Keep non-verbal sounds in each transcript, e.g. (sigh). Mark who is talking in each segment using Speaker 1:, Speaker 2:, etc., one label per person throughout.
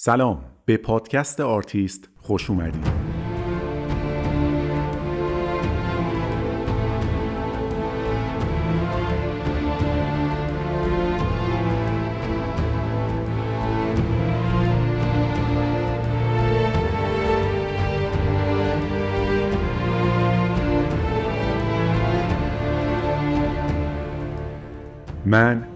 Speaker 1: سلام به پادکست آرتیست خوش اومدید من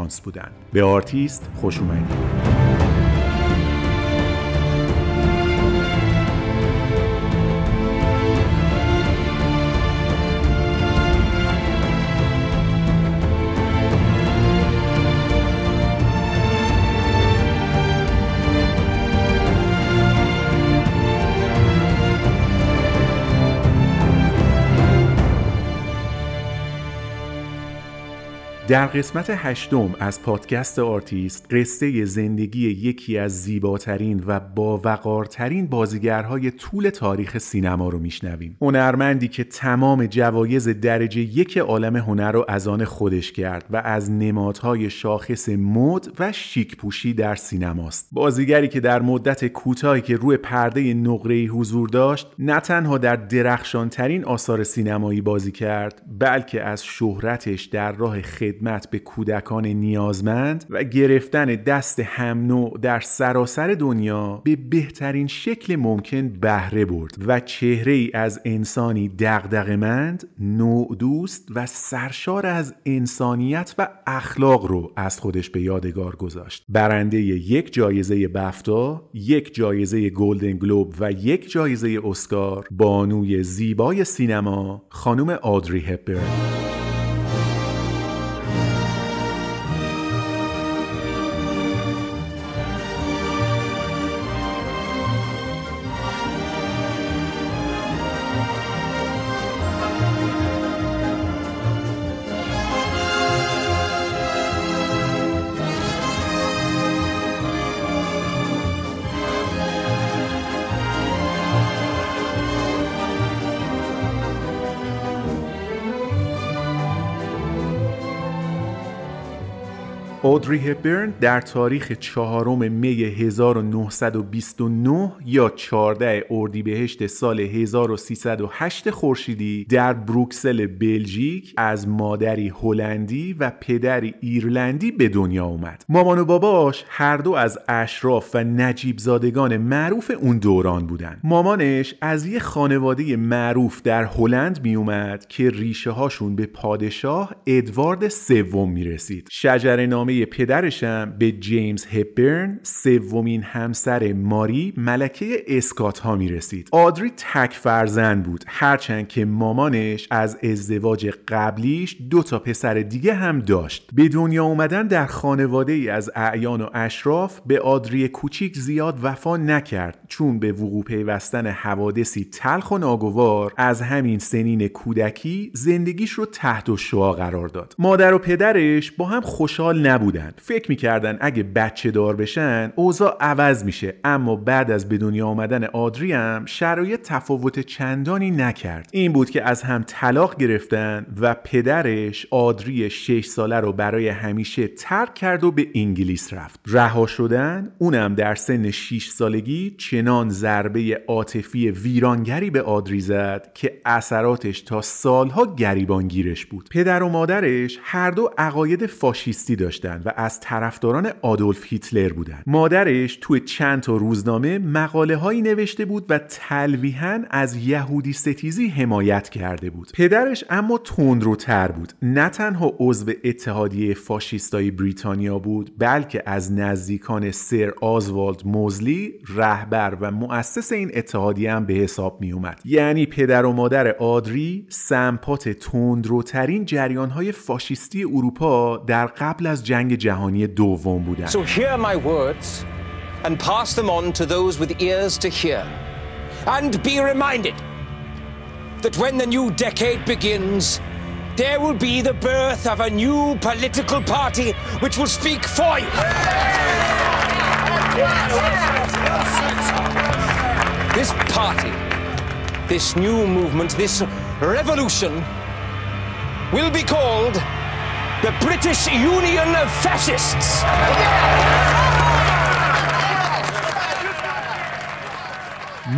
Speaker 1: شانس بودن به آرتیست خوش اومدید. در قسمت هشتم از پادکست آرتیست قصه زندگی یکی از زیباترین و باوقارترین بازیگرهای طول تاریخ سینما رو میشنویم. هنرمندی که تمام جوایز درجه یک عالم هنر رو از آن خودش کرد و از نمادهای شاخص مد و شیک پوشی در سینماست. بازیگری که در مدت کوتاهی که روی پرده نقره حضور داشت نه تنها در درخشانترین آثار سینمایی بازی کرد بلکه از شهرتش در راه خدمت خدمت به کودکان نیازمند و گرفتن دست هم نوع در سراسر دنیا به بهترین شکل ممکن بهره برد و چهره ای از انسانی دغدغه‌مند، نوع دوست و سرشار از انسانیت و اخلاق رو از خودش به یادگار گذاشت. برنده یک جایزه بفتا، یک جایزه گلدن گلوب و یک جایزه اسکار، بانوی زیبای سینما، خانم آدری هپبرن اودری هپبرن در تاریخ چهارم می 1929 یا 14 اردیبهشت سال 1308 خورشیدی در بروکسل بلژیک از مادری هلندی و پدری ایرلندی به دنیا اومد. مامان و باباش هر دو از اشراف و نجیب زادگان معروف اون دوران بودن. مامانش از یه خانواده معروف در هلند می اومد که ریشه هاشون به پادشاه ادوارد سوم می رسید. نامه پدرشم به جیمز هپبرن سومین همسر ماری ملکه اسکات ها می رسید آدری تک فرزند بود. هرچند که مامانش از ازدواج قبلیش دو تا پسر دیگه هم داشت. به دنیا اومدن در خانواده ای از اعیان و اشراف به آدری کوچیک زیاد وفا نکرد. چون به وقوع پیوستن حوادثی تلخ و ناگوار از همین سنین کودکی زندگیش رو تحت و شعا قرار داد. مادر و پدرش با هم خوشحال نبود بودن فکر می‌کردن اگه بچه دار بشن اوضاع عوض میشه. اما بعد از به دنیا آمدن آدری هم شرایط تفاوت چندانی نکرد. این بود که از هم طلاق گرفتن و پدرش آدری 6 ساله رو برای همیشه ترک کرد و به انگلیس رفت. رها شدن اونم در سن 6 سالگی چنان ضربه عاطفی ویرانگری به آدری زد که اثراتش تا سالها گریبانگیرش بود. پدر و مادرش هر دو عقاید فاشیستی داشتن. و از طرفداران آدولف هیتلر بودند. مادرش توی چند تا روزنامه مقاله هایی نوشته بود و تلویحا از یهودی ستیزی حمایت کرده بود. پدرش اما تندروتر بود. نه تنها عضو اتحادیه فاشیستای بریتانیا بود بلکه از نزدیکان سر آزوالد موزلی رهبر و مؤسس این اتحادیه هم به حساب می اومد یعنی پدر و مادر آدری سمپات تندروترین جریانهای فاشیستی اروپا در قبل از جنگ جهانی دوم بودن
Speaker 2: So hear my words and pass them on to those with ears to hear. And be reminded that when the new decade begins, there will be the birth of a new political party which will speak for you. This party, this new movement, this revolution will be called the British Union of Fascists.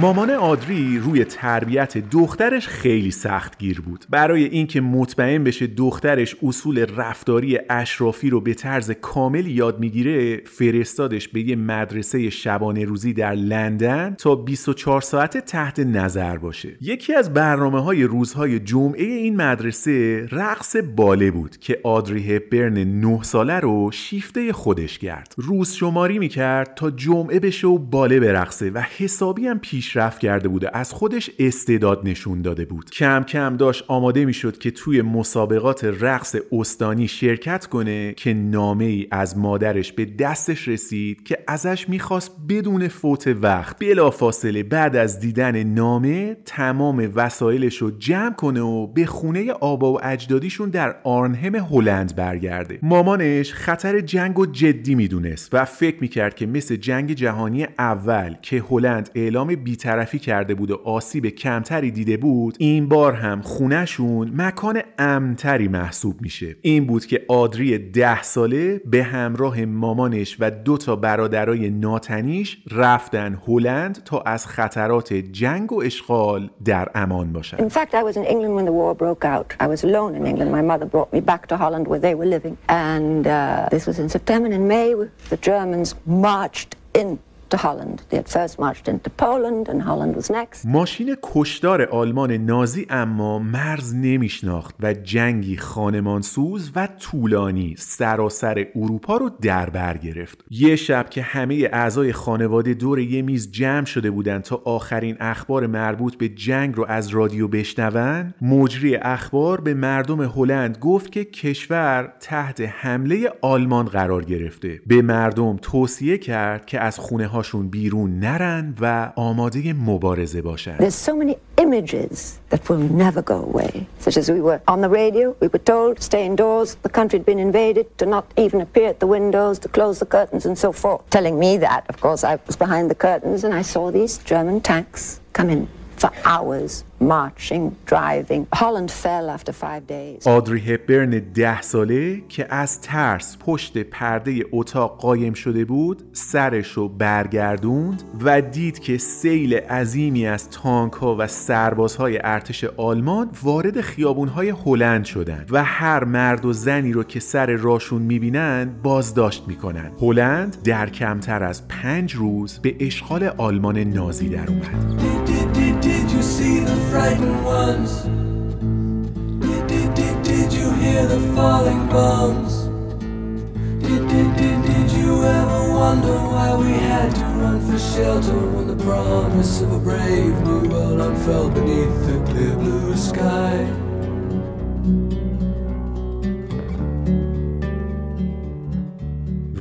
Speaker 1: مامان آدری روی تربیت دخترش خیلی سخت گیر بود. برای اینکه مطمئن بشه دخترش اصول رفتاری اشرافی رو به طرز کامل یاد می‌گیره فرستادش به یه مدرسه شبانه روزی در لندن تا 24 ساعت تحت نظر باشه. یکی از برنامه های روزهای جمعه این مدرسه رقص باله بود که آدری هپبرن 9 ساله رو شیفته خودش کرد روز شماری می‌کرد تا جمعه بشه و باله برقصه و حسابی هم پیشرفت کرده بوده. از خودش استعداد نشون داده بود. کم کم داشت آماده می‌شد که توی مسابقات رقص استانی شرکت کنه که نامه ای از مادرش به دستش رسید که ازش می‌خواست بدون فوت وقت بلا فاصله بعد از دیدن نامه تمام وسایلش رو جمع کنه و به خونه آبا و اجدادیشون در آرنهم هلند برگرده. مامانش خطر جنگ و جدی می‌دونست و فکر می‌کرد که مثل جنگ جهانی اول که هلند اعلام بیطرفی کرده بود و آسیب کمتری دیده بود این بار هم خونهشون مکان امتری محسوب میشه این بود که آدری ده ساله به همراه مامانش و دو تا برادرای ناتنیش رفتن هلند تا از خطرات جنگ و اشغال در امان باشن
Speaker 3: In fact, I was in England when the war broke out. I was alone in England. My mother brought me back to Holland where they were living. And uh, this was in September. And May, to Holland. They had first marched into Poland and Holland was.
Speaker 1: ماشین کشدار آلمان نازی اما مرز نمیشناخت و جنگی خانمانسوز و طولانی سراسر اروپا رو در بر گرفت یه شب که همه اعضای خانواده دور یه میز جمع شده بودند تا آخرین اخبار مربوط به جنگ رو از رادیو بشنون مجری اخبار به مردم هلند گفت که کشور تحت حمله آلمان قرار گرفته به مردم توصیه کرد که از خونه هاشون بیرون نرن و آماده مبارزه باشن
Speaker 3: There's so many images that will never go away. Such as we were on the radio, we were told stay indoors, the country had been invaded, to not even appear at the windows, to close the curtains and so forth. Telling me that, of course, I was behind the curtains and I saw these German tanks come in
Speaker 1: آدری هپبرن ده ساله که از ترس پشت پرده اتاق قایم شده بود سرش رو برگردوند و دید که سیل عظیمی از تانک ها و سربازهای ارتش آلمان وارد خیابون های هلند شدند و هر مرد و زنی رو که سر راشون می‌بینن بازداشت می‌کنن. هلند در کمتر از پنج روز به اشغال آلمان نازی در اومد.
Speaker 4: You see the frightened ones? Did, did, did, did you hear the falling bombs? Did, did, did, did you ever wonder why we had to run for shelter when the promise of a brave new world unfurled beneath the clear blue sky?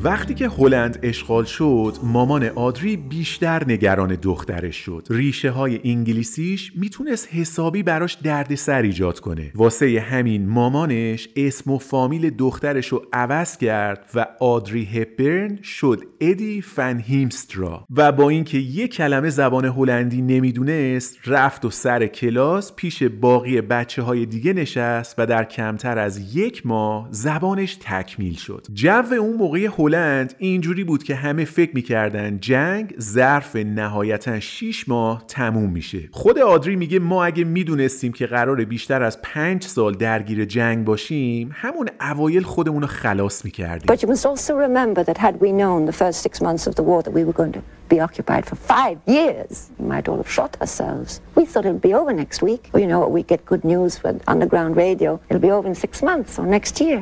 Speaker 1: وقتی که هلند اشغال شد مامان آدری بیشتر نگران دخترش شد. ریشه های انگلیسیش می‌تونست حسابی براش دردسر ایجاد کنه. واسه همین مامانش اسم و فامیل دخترش رو عوض کرد و آدری هپبرن شد ادی فن هیمسترا. و با اینکه یک کلمه زبان هلندی نمی‌دونست رفت و سر کلاس پیش باقی بچه های دیگه نشست و در کمتر از یک ماه زبانش تکمیل شد. جو اون موقع هلند اینجوری بود که همه فکر می‌کردن جنگ ظرف نهایتا 6 ماه تموم میشه خود آدری میگه ما اگه می‌دونستیم که قرار بیشتر از 5 سال درگیر جنگ باشیم همون اوایل خودمون رو خلاص می‌کردیم
Speaker 3: But you must also remember that had we known the first six months of the war that we were going to be occupied for five years. We might all have shot ourselves. We thought be over next week. You know, we get good news with underground radio. It'll be over in six months or next year.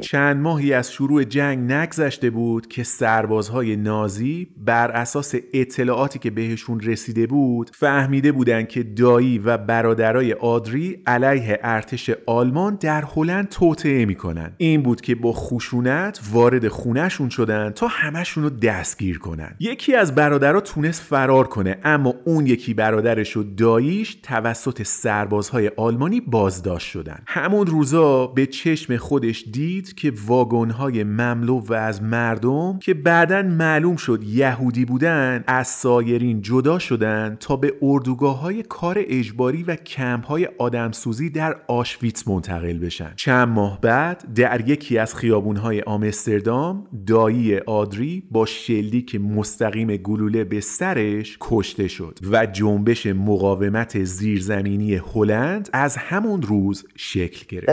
Speaker 1: چند ماهی از شروع جنگ نگذشته بود که سربازهای نازی بر اساس اطلاعاتی که بهشون رسیده بود فهمیده بودند که دایی و برادرای آدری علیه ارتش آلمان در هلند توطعه می‌کنن این بود که با خشونت وارد خونهشون شدن تا همشون رو دستگیر کنن. یکی از برادرها تونست فرار کنه اما اون یکی برادرش و داییش توسط سربازهای آلمانی بازداشت شدن. همون روزا به چشم خودش دید که واگنهای مملو و از مردم که بعدا معلوم شد یهودی بودن از سایرین جدا شدن تا به اردوگاه های کار اجباری و کمپ های آدمسوزی در آشویتس منتقل بشن. چند ماه بعد در یکی از خیابون های آمستردام دایی آدری با شلیک مستقیم گلوله به سرش کشته شد و جنبش مقاومت زیرزمینی هلند از همون روز شکل گرفت.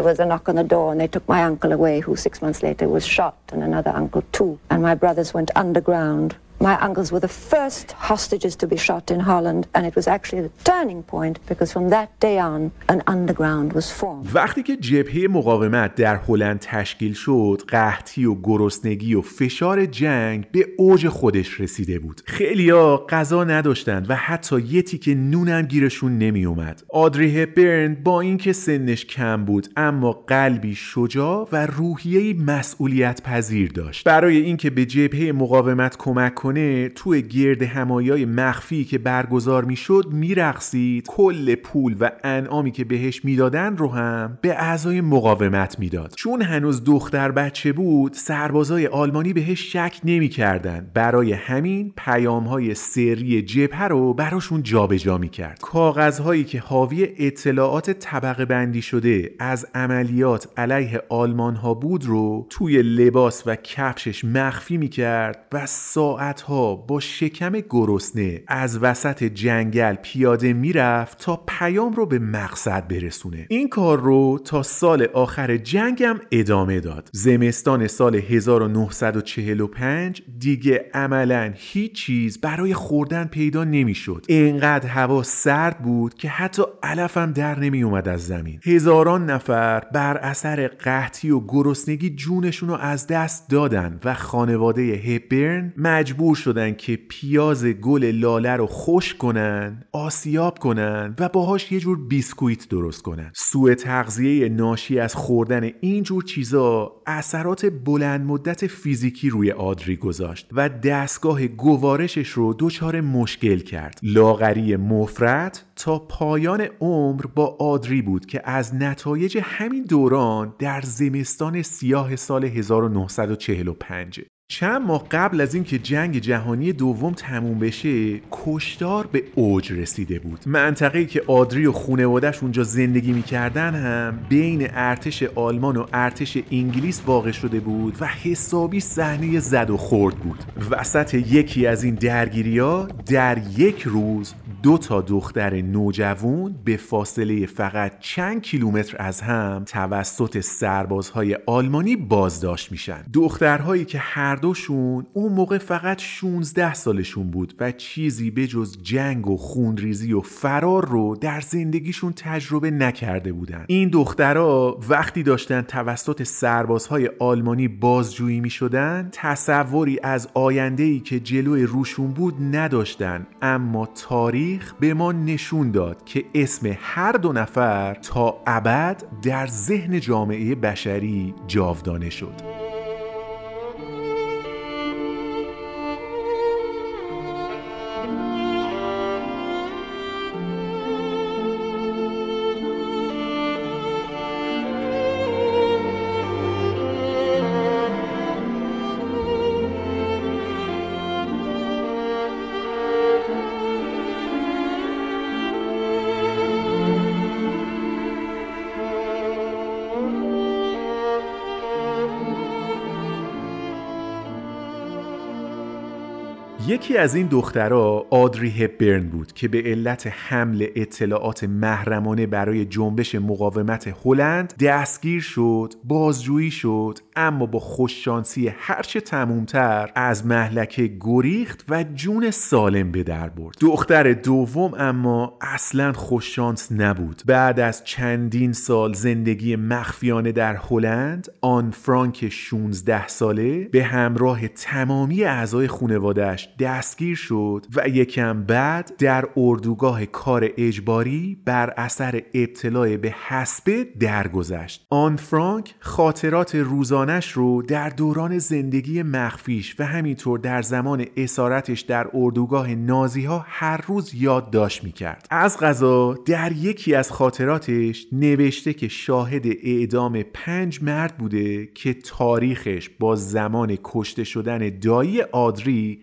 Speaker 3: The door and they took my uncle away, who six months later was shot, and another uncle too. And my brothers went underground. My uncles were the first hostages to be shot in Holland, and it was actually the turning point because from that day on, an underground was formed.
Speaker 1: وقتی که جبهه مقاومت در هلند تشکیل شد قحطی و گرسنگی و فشار جنگ به اوج خودش رسیده بود. خیلیا غذا نداشتند و حتی یه تیکه نونم گیرشون نمی اومد آدری هپبرن با اینکه سنش کم بود اما قلبی شجاع و روحیه مسئولیت پذیر داشت. برای اینکه به جبهه مقاومت کمک کنه توی گرد همایای مخفی که برگزار می‌شد میرقصید. کل پول و انعامی که بهش می‌دادن رو هم به اعضای مقاومت می‌داد. چون هنوز دختر بچه بود سربازای آلمانی بهش شک نمی‌کردن. برای همین پیام های سری جبهه رو براشون جابجا می‌کرد. کاغذهایی که حاوی اطلاعات طبقه بندی شده از عملیات علیه آلمان ها بود رو توی لباس و کفشش مخفی می‌کرد و ساعت ها با شکم گرسنه از وسط جنگل پیاده می‌رفت تا پیام رو به مقصد برسونه. این کار رو تا سال آخر جنگم ادامه داد. زمستان سال 1945 دیگه عملا هیچ چیز برای خوردن پیدا نمی‌شد. اینقدر هوا سرد بود که حتی علفم در نمی اومد از زمین. هزاران نفر بر اثر قحطی و گرسنگی جونشون رو از دست دادن و خانواده هپبرن مجبور شدن که پیاز گل لاله رو خوش کنن آسیاب کنن و باهاش یه جور بیسکویت درست کنن. سوء تغذیه ناشی از خوردن این جور چیزا اثرات بلند مدت فیزیکی روی آدری گذاشت و دستگاه گوارشش رو دچار مشکل کرد. لاغری مفرد تا پایان عمر با آدری بود که از نتایج همین دوران در زمستان سیاه سال 1945 چند ماه قبل از اینکه جنگ جهانی دوم تموم بشه کشتار به اوج رسیده بود. منطقه‌ای که آدری و خونوادش اونجا زندگی می‌کردن هم بین ارتش آلمان و ارتش انگلیس واقع شده بود و حسابی صحنه زد و خورد بود. وسط یکی از این درگیری ها در یک روز دو تا دختر نوجوان به فاصله فقط چند کیلومتر از هم توسط سربازهای آلمانی بازداشت میشن. دخترهایی که هر دوشون اون موقع فقط 16 سالشون بود و چیزی به جز جنگ و خونریزی و فرار رو در زندگیشون تجربه نکرده بودن. این دخترها وقتی داشتن توسط سربازهای آلمانی بازجویی می شدن تصوری از آینده‌ای که جلوی روشون بود نداشتن. اما تاریخ به ما نشون داد که اسم هر دو نفر تا ابد در ذهن جامعه بشری جاودانه شد. یکی از این دخترها آدری هپبرن بود که به علت حمل اطلاعات محرمانه برای جنبش مقاومت هلند دستگیر شد بازجویی شد اما با خوششانسی هرچه تمومتر از محلکه گریخت و جون سالم به در برد. دختر دوم اما اصلا خوششانس نبود. بعد از چندین سال زندگی مخفیانه در هلند آن فرانک 16 ساله به همراه تمامی اعضای خانوادهش دستگیر شد و یکم بعد در اردوگاه کار اجباری بر اثر ابتلاع به حسبه درگذشت. آن فرانک خاطرات روزانش رو در دوران زندگی مخفیش و همینطور در زمان اسارتش در اردوگاه نازی ها هر روز یادداشت می‌کرد. از غذا در یکی از خاطراتش نوشته که شاهد اعدام پنج مرد بوده که تاریخش با زمان کشته شدن دایی آدری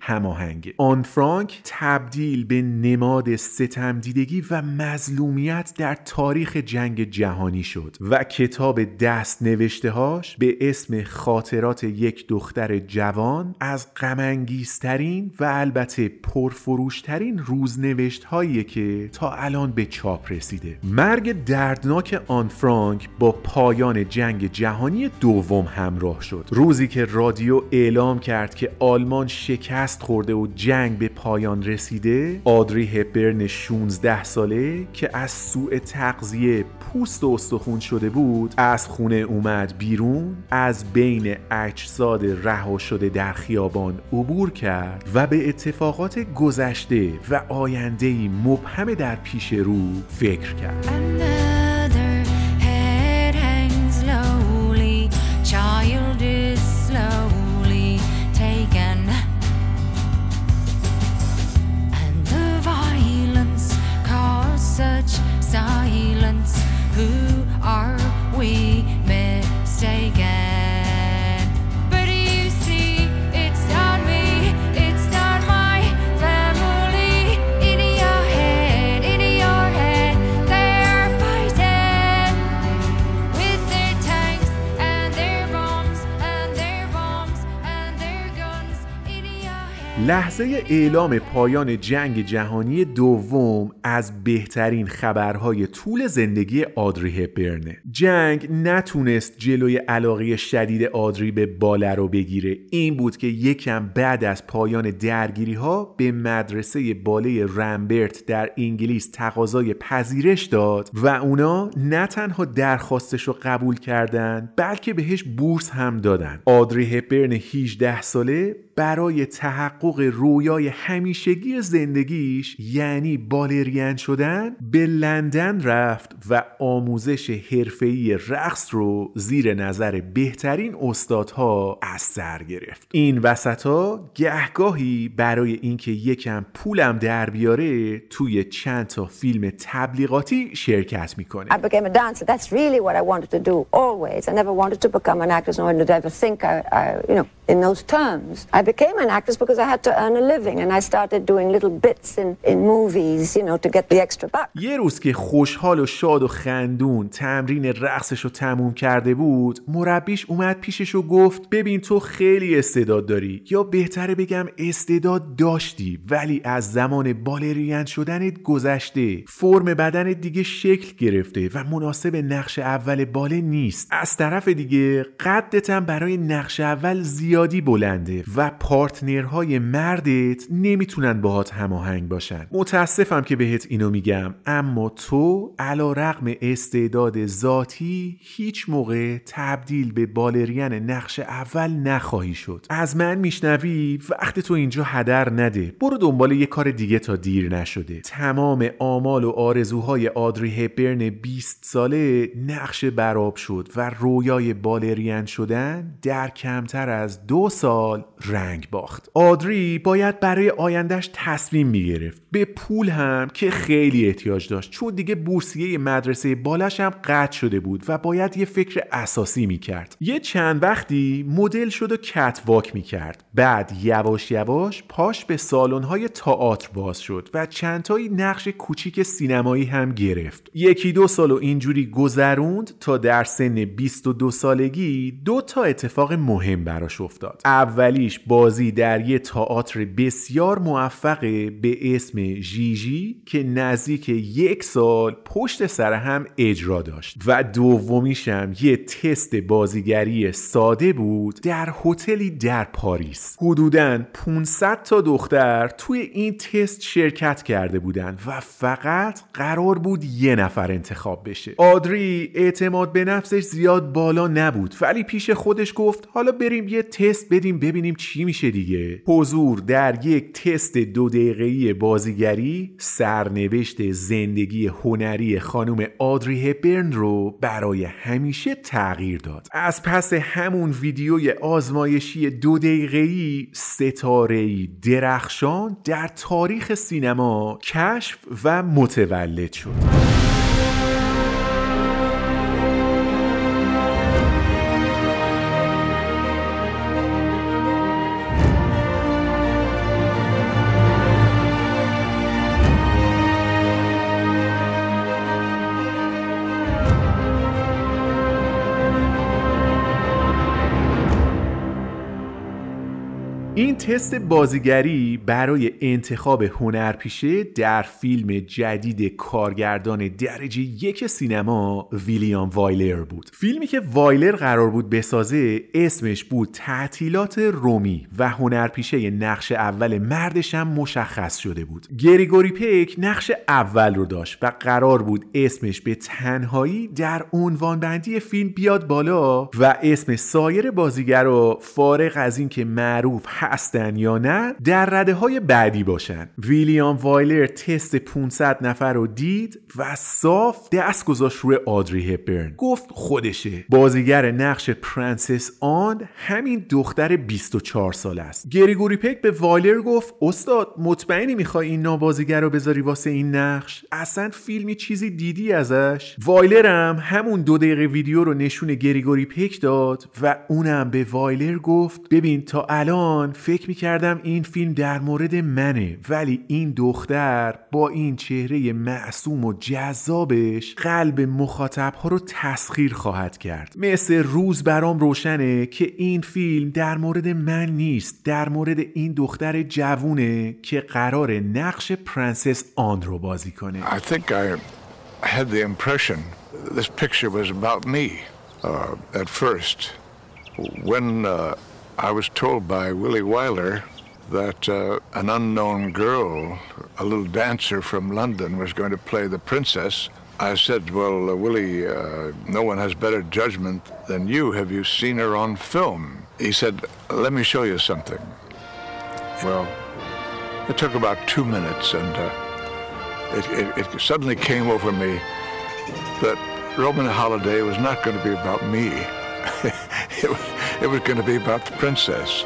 Speaker 1: هماهنگه آن فرانک تبدیل به نماد ستم دیدگی و مظلومیت در تاریخ جنگ جهانی شد و کتاب دست نوشته هاش به اسم خاطرات یک دختر جوان از غمانگیزترین و البته پرفروشترین روزنوشت هایی که تا الان به چاپ رسیده. مرگ دردناک آن فرانک با پایان جنگ جهانی دوم همراه شد. روزی که رادیو اعلام کرد که آلمان شکست خورده و جنگ به پایان رسیده آدری هپبرن 16 ساله که از سوء تغذیه پوست و استخون شده بود از خونه اومد بیرون از بین اجساد رها شده در خیابان عبور کرد و به اتفاقات گذشته و آینده مبهم در پیش رو فکر کرد. لحظه اعلام پایان جنگ جهانی دوم از بهترین خبرهای طول زندگی آدری هپبرنه. جنگ نتونست جلوی علاقه شدید آدری به باله رو بگیره. این بود که یکم بعد از پایان درگیری ها به مدرسه باله رمبرت در انگلیس تقاضای پذیرش داد و اونا نه تنها درخواستش رو قبول کردن بلکه بهش بورس هم دادن. آدری هپبرن 18 ساله برای تحقق رویای همیشگی زندگیش یعنی بالرین شدن به لندن رفت و آموزش حرفه‌ای رقص رو زیر نظر بهترین استادها از سر گرفت این وسطا گهگاهی برای اینکه یکم پولم در بیاره توی چند تا فیلم تبلیغاتی شرکت می‌کنه
Speaker 3: I became a dancer. That's really what I wanted to do always. I never wanted to become an actress, nor did I ever think I, I, you know, in those terms. I became an actress because I had to earn a living, and I started doing little bits in, in movies, you know, to get the extra buck.
Speaker 1: یه روز که خوشحال و شاد و خندون تمرین رقصش رو تموم کرده بود مربیش اومد پیشش و گفت ببین تو خیلی استعداد داری یا بهتره بگم استعداد داشتی ولی از زمان بالرین شدنت گذشته فرم بدن دیگه شکل گرفته و مناسب نقش اول باله نیست از طرف دیگه قدتم برای نقش اول زیادی بلنده و پارتنرهای مردت نمی‌تونن باهات هماهنگ باشن. متاسفم که بهت اینو میگم اما تو علا رقم استعداد ذاتی هیچ موقع تبدیل به بالرین نقش اول نخواهی شد. از من میشنوی وقت تو اینجا هدر نده. برو دنبال یه کار دیگه تا دیر نشده. تمام آمال و آرزوهای آدری هپبرن 20 ساله نقش براب شد و رویای بالرین شدن در کمتر از دو سال رنگ باخت. آدری باید برای آیندهش تصمیم می‌گرفت. به پول هم که خیلی احتیاج داشت. چون دیگه بورسیه مدرسه بالش هم قطع شده بود و باید یه فکر اساسی می‌کرد. یه چند وقتی مدل شد و کت واک می‌کرد. بعد یواش یواش پاش به سالن‌های تئاتر باز شد و چندتایی نقش کوچیک سینمایی هم گرفت. یکی دو سال و اینجوری گذروند تا در سن 22 سالگی دو تا اتفاق مهم براش افتاد. افتاد. اولیش بازی در یه تئاتر بسیار موفقه به اسم ژیژی که نزدیک یک سال پشت سر هم اجرا داشت. و دومیشم یه تست بازیگری ساده بود در هتلی در پاریس. حدوداً 500 تا دختر توی این تست شرکت کرده بودن و فقط قرار بود یه نفر انتخاب بشه. آدری اعتماد به نفسش زیاد بالا نبود ولی پیش خودش گفت حالا بریم یه بدیم ببینیم چی میشه دیگه. حضور در یک تست دو دقیقه‌ای بازیگری سرنوشت زندگی هنری خانم آدری هپبرن رو برای همیشه تغییر داد. از پس همون ویدیوی آزمایشی دو دقیقه‌ای ستاره‌ای درخشان در تاریخ سینما کشف و متولد شد. تست بازیگری برای انتخاب هنرپیشه در فیلم جدید کارگردان درجه یک سینما ویلیام وایلر بود. فیلمی که وایلر قرار بود بسازه اسمش بود تعطیلات رومی و هنرپیشه نقش اول مردش هم مشخص شده بود. گریگوری پیک نقش اول رو داشت و قرار بود اسمش به تنهایی در عنوان بندی فیلم بیاد بالا و اسم سایر بازیگرا فارغ از اینکه معروف هستن یا نه در رده های بعدی باشن. ویلیام وایلر تست 500 نفر رو دید و صاف دست گذاشت روی آدری هپبرن. گفت خودشه. بازیگر نقش پرنسس آن همین دختر 24 سال است. گریگوری پک به وایلر گفت استاد مطمئنی می‌خوای این نابازیگر رو بذاری واسه این نقش؟ اصلا فیلمی چیزی دیدی ازش؟ وایلر هم همون دو دقیقه ویدیو رو نشون گریگوری پک داد و اونم به وایلر گفت ببین تا الان فکر می‌کردم این فیلم در مورد منه ولی این دختر با این چهره معصوم و جذابش قلب مخاطب ها رو تسخیر خواهد کرد مثل روز برام روشنه که این فیلم در مورد من نیست در مورد این دختر جوونه که قرار نقش پرنسس آن رو بازی کنه
Speaker 5: I think I had the impression this picture was about me uh, at first. When uh, I was told by Willie Wyler that uh, an unknown girl, a little dancer from London, was going to play the princess, I said, Well, uh, Willie, uh, no one has better judgment than you. Have you seen her on film? He said, Let me show you something. Well, it took about two minutes, and uh, it, it, it suddenly came over me that Roman Holiday was not going to be about me. (laughs) it, was, it was going to be about the princess.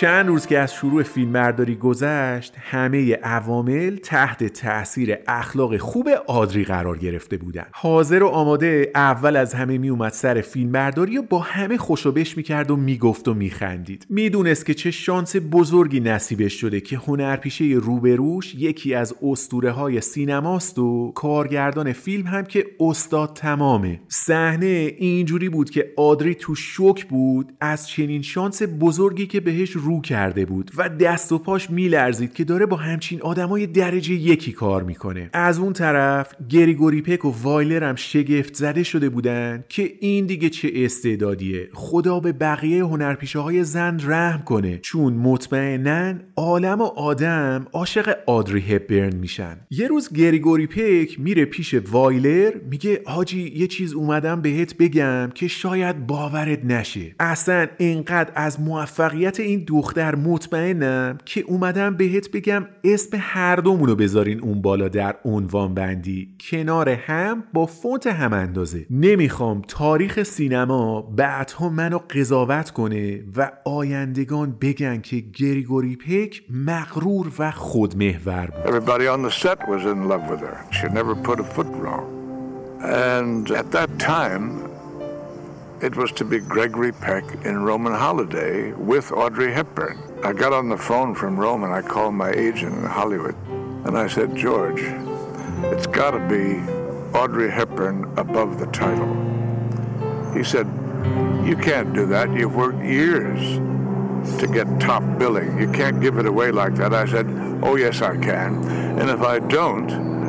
Speaker 1: چند روز که از شروع فیلمبرداری گذشت همه عوامل تحت تاثیر اخلاق خوب آدری قرار گرفته بودند حاضر و آماده اول از همه میومد سر فیلمبرداری و با همه خوشوبش می‌کرد و می‌گفت و میخندید. می‌دونست که چه شانس بزرگی نصیبش شده که هنرپیشه روبروش یکی از اسطوره های سینماست و کارگردان فیلم هم که استاد تمامه. صحنه اینجوری بود که آدری تو شوک بود از چنین شانس بزرگی که بهش رو کرده بود و دست و پاش میلرزید که داره با همچین آدمای درجه یکی کار می‌کنه. از اون طرف گریگوری پک و وایلر هم شگفت زده شده بودن که این دیگه چه استعدادیه. خدا به بقیه هنرپیشه های زن رحم کنه. چون مطمئنا عالم و آدم عاشق آدری هپبرن میشن. یه روز گریگوری پک میره پیش وایلر میگه حاجی یه چیز اومدم بهت بگم که شاید باورت نشه. اصلا اینقدر از موفقیت این دختر مطمئنم که اومدم بهت بگم اسم هر دومونو بذارین اون بالا در عنوان بندی. کنار هم با فونت هم اندازه. نمی‌خوام تاریخ سینما بعدها منو قضاوت کنه و آیندگان بگن که گریگوری پک مغرور و خودمحور بود.
Speaker 5: It was to be Gregory Peck in Roman Holiday with Audrey Hepburn. I got on the phone from Rome and I called my agent in Hollywood. And I said, George, it's got to be Audrey Hepburn above the title. He said, You can't do that. You've worked years to get top billing. You can't give it away like that. I said, Oh, yes, I can. And if I don't,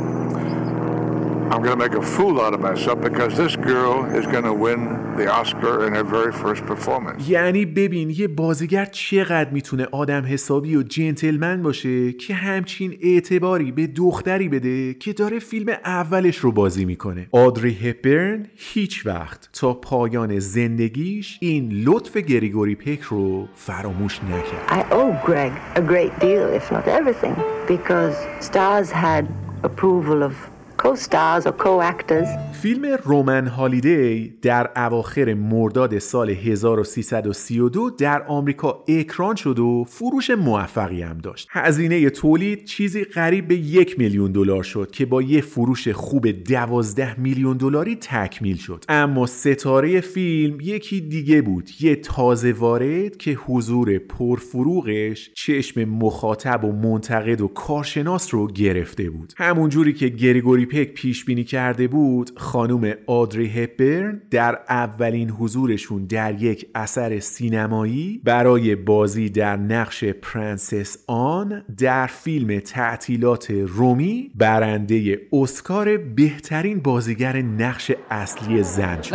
Speaker 5: going to make a fool out of myself because this girl is going to win the Oscar in her very first performance.
Speaker 1: یعنی ببین یه بازیگر چقدر می‌تونه آدم حسابی و جنتلمن باشه که همچین اعتباری به دختری بده که داره فیلم اولش رو بازی می‌کنه آدری هپبرن هیچ وقت تا پایان زندگیش این لطف گریگوری پک رو فراموش نکرد
Speaker 3: I owe Greg a great deal, if not everything, because stars had approval of.
Speaker 1: فیلم رومن هالیدی در اواخر مرداد سال 1332 در آمریکا اکران شد و فروش موفقی هم داشت. هزینه تولید چیزی قریب به یک میلیون دلار شد که با یه فروش خوب دوازده میلیون دلاری تکمیل شد. اما ستاره فیلم یکی دیگه بود، یه تازه وارد که حضور پرفروغش چشم مخاطب و منتقد و کارشناس رو گرفته بود. همون جوری که گریگوری پک پیش بینی کرده بود خانم آدری هپبرن در اولین حضورشون در یک اثر سینمایی برای بازی در نقش پرنسس آن در فیلم تعطیلات رومی برنده اسکار بهترین بازیگر نقش اصلی زن شد.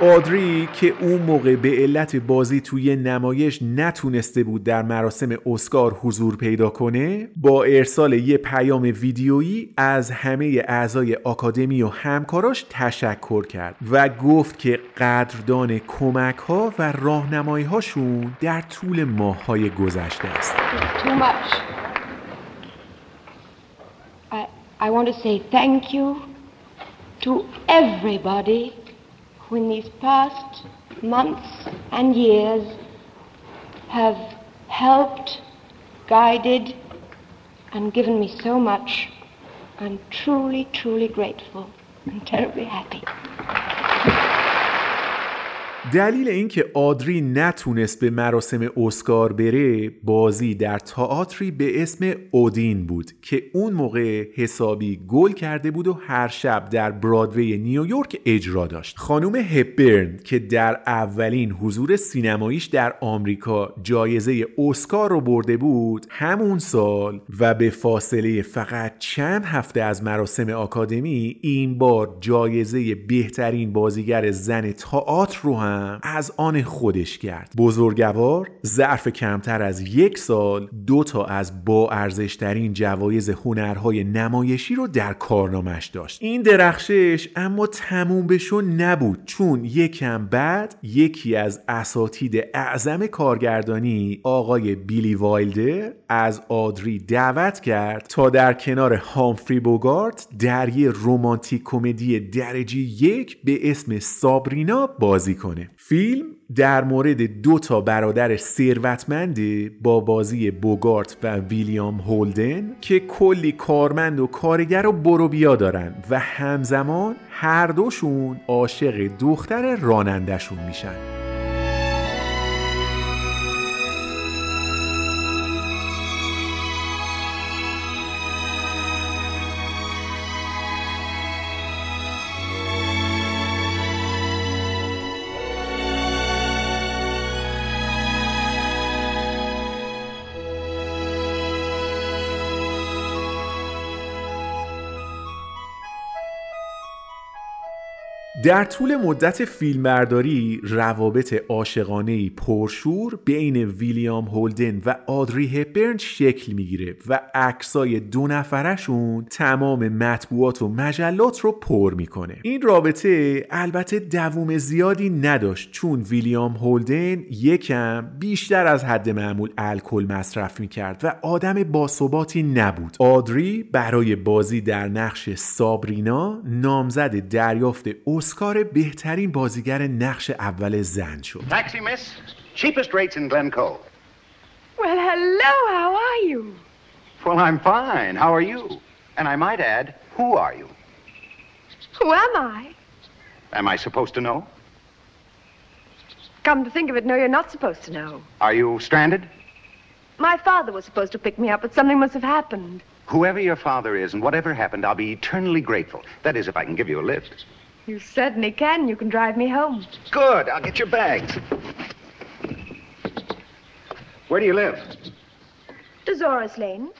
Speaker 1: آدری که اون موقع به علت بازی توی نمایش نتونسته بود در مراسم اسکار حضور پیدا کنه با ارسال یه پیام ویدیویی از همه اعضای آکادمی و همکاراش تشکر کرد و گفت که قدردان کمک ها و راهنمایی هاشون در طول ماه های گذشته است.
Speaker 6: I, I want to say thank you to everybody who in these past months and years have helped, guided, and given me so much. I'm truly, truly grateful and terribly happy.
Speaker 1: دلیل اینکه آدری نتونست به مراسم اسکار بره بازی در تئاتری به اسم اودین بود که اون موقع حسابی گل کرده بود و هر شب در برادوی نیویورک اجرا داشت. خانم هپبرن که در اولین حضور سینماییش در آمریکا جایزه اسکار رو برده بود همون سال و به فاصله فقط چند هفته از مراسم آکادمی این بار جایزه بهترین بازیگر زن تئاتر رو هم از آن خودش کرد بزرگوار ظرف کمتر از یک سال دو تا از با ارزشترین جوایز هنرهای نمایشی رو در کارنامش داشت. این درخشش اما تموم بشو نبود چون یکم بعد یکی از اساتید اعظم کارگردانی آقای بیلی وایلدر از آدری دعوت کرد تا در کنار هامفری بوگارت در یه رومانتیک کمدی درجه یک به اسم سابرینا بازی کنه. فیلم در مورد دو تا برادر ثروتمند با بازی بوگارت و ویلیام هولدن که کلی کارمند و کارگر و برو بیا دارن و همزمان هر دوشون عاشق دختر رانندشون میشن. در طول مدت فیلمبرداری روابط عاشقانه پرشور بین ویلیام هولدن و آدری هپبرن شکل می‌گیره و عکسای دو نفرشون تمام مطبوعات و مجلات رو پر می‌کنه. این رابطه البته دووم زیادی نداشت چون ویلیام هولدن یکم بیشتر از حد معمول الکل مصرف می‌کرد و آدم باثباتی نبود. آدری برای بازی در نقش سابرینا نامزد دریافت اسکار بهترین بازیگر نقش اول زن شد
Speaker 7: Taxi, miss. Cheapest rates in Glencoe.
Speaker 6: Well, hello, how are you?
Speaker 7: Well, I'm fine. How are you? And I might add, who are you?
Speaker 6: Who am I?
Speaker 7: Am I supposed to know?
Speaker 6: Come to think of it, no, you're not supposed to know.
Speaker 7: Are you stranded?
Speaker 6: My father was supposed to pick me up, but something must have happened.
Speaker 7: Whoever your father is and whatever happened, I'll be eternally grateful. That is, if I can give you a lift.
Speaker 6: You certainly can. You can drive me home.
Speaker 7: Good. I'll get your bags. Where do you live?
Speaker 6: Dolores Lane.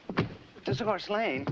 Speaker 7: Dolores Lane.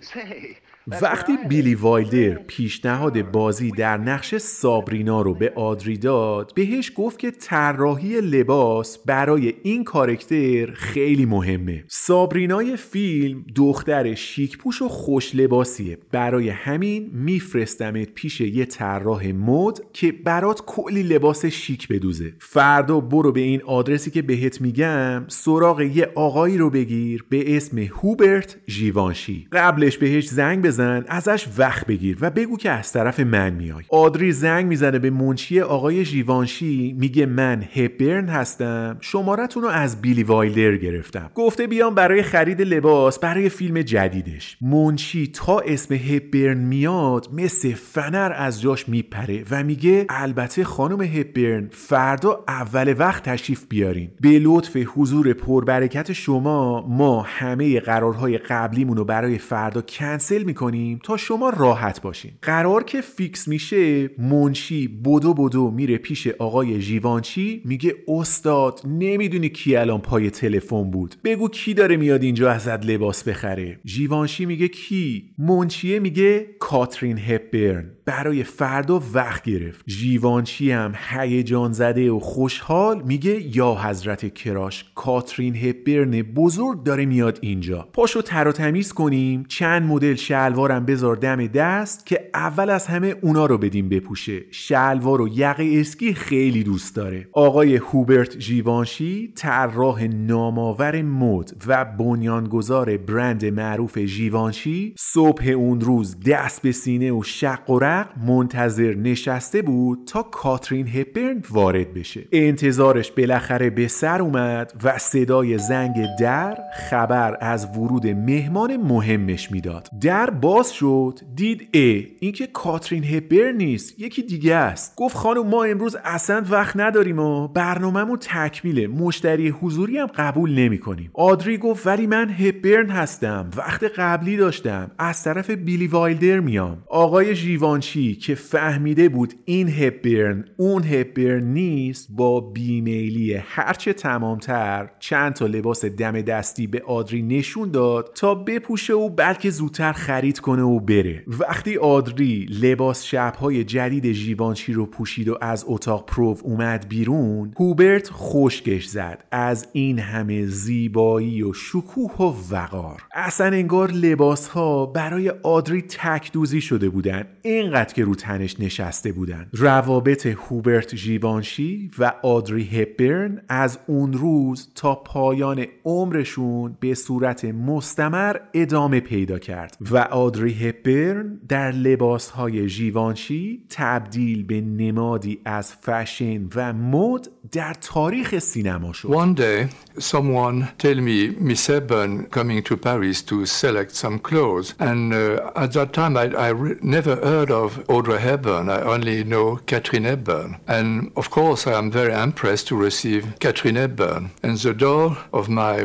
Speaker 7: Say.
Speaker 1: وقتی. بیلی وایلدر پیشنهاد بازی در نقش سابرینا رو به آدری داد بهش گفت که طراحی لباس برای این کارکتر خیلی مهمه. سابرینای فیلم دختر شیک پوش و خوش لباسیه. برای همین میفرستمت پیش یه طراح مد که برات کلی لباس شیک بدوزه. فردا برو به این آدرسی که بهت میگم سراغ یه آقایی رو بگیر به اسم هوبرت ژیوانشی. قبلش بهش زنگ بزن ازش وقت بگیر و بگو که از طرف من میای. آدری زنگ می‌زنه به منشی آقای ژیوانشی میگه من هپبرن هستم شمارتون رو از بیلی وایلدر گرفتم. گفته بیام برای خرید لباس برای فیلم جدیدش. منشی تا اسم هپبرن میاد مثل فنر از جاش میپره و میگه البته خانم هپبرن فردا اول وقت تشریف بیارین. به لطف حضور پربرکت شما ما همه قرارهای قبلیمون رو برای فردا کنسل می‌کنیم. تا شما راحت باشین. قرار که فیکس میشه منشی بدو بدو میره پیش آقای ژیوانچی میگه استاد نمی‌دونی کی الان پای تلفن بود. بگو کی داره میاد اینجا ازت لباس بخره. ژیوانشی میگه کی؟ منشیه میگه کاترین هپبرن. برای فردا وقت گرفت. ژیوانچی هم هیجان زده و خوشحال میگه یا حضرت کراش کاترین هپبرن بزرگ داره میاد اینجا. پاشو تر و تمیز کنیم. چند مدل شلوارم بذار دم دست که اول از همه اونا رو بدیم بپوشه. شلوار و یقه اسکی خیلی دوست داره. آقای هوبرت ژیوانشی طراح نامآور مد و بنیانگذار برند معروف ژیوانشی صبح اون روز دست به سینه و شق و رق منتظر نشسته بود تا کاترین هپبرن وارد بشه. انتظارش بالاخره به سر اومد و صدای زنگ در خبر از ورود مهمان مهمش می‌داد. در باز شد. دید ا اینکه کاترین هپبرن نیست یکی دیگه است. گفت خانم ما امروز اصلا وقت نداریم و برنامهمون تکمیله. مشتری حضوری هم قبول نمی کنیم آدری گفت ولی من هپبرن هستم. وقت قبلی داشتم. از طرف بیلی وایلدر میام. آقای ژیوانشی که فهمیده بود این هپبرن اون هپبرن نیست با بیمیلی هرچه تمامتر چند تا لباس دم دستی به آدری نشون داد تا بپوشه و بلکه زودتر خرید کنه و بره. وقتی آدری لباس شبهای جدید ژیوانشی رو پوشید و از اتاق پرو اومد بیرون هوبرت خشکش زد. از این همه زیبایی و شکوه و وقار. اصلا انگار لباس ها برای آدری تک دوزی شده بودن. اینقدر که رو تنش نشسته بودن. روابط هوبرت ژیوانشی و آدری هپبرن از اون روز تا پایان عمرشون به صورت مستمر ادامه پیدا کرد و آدری هپبرن در لباس های ژیوانشی تبدیل به نمادی از فشن و مد در تاریخ سینما شد
Speaker 8: One day, someone tell me Miss Hepburn coming to Paris to select some clothes, and uh, at that time I, I re- never heard of Audrey Hepburn. I only know Catherine Hepburn, and of course I am very impressed to receive Catherine Hepburn. And the door of my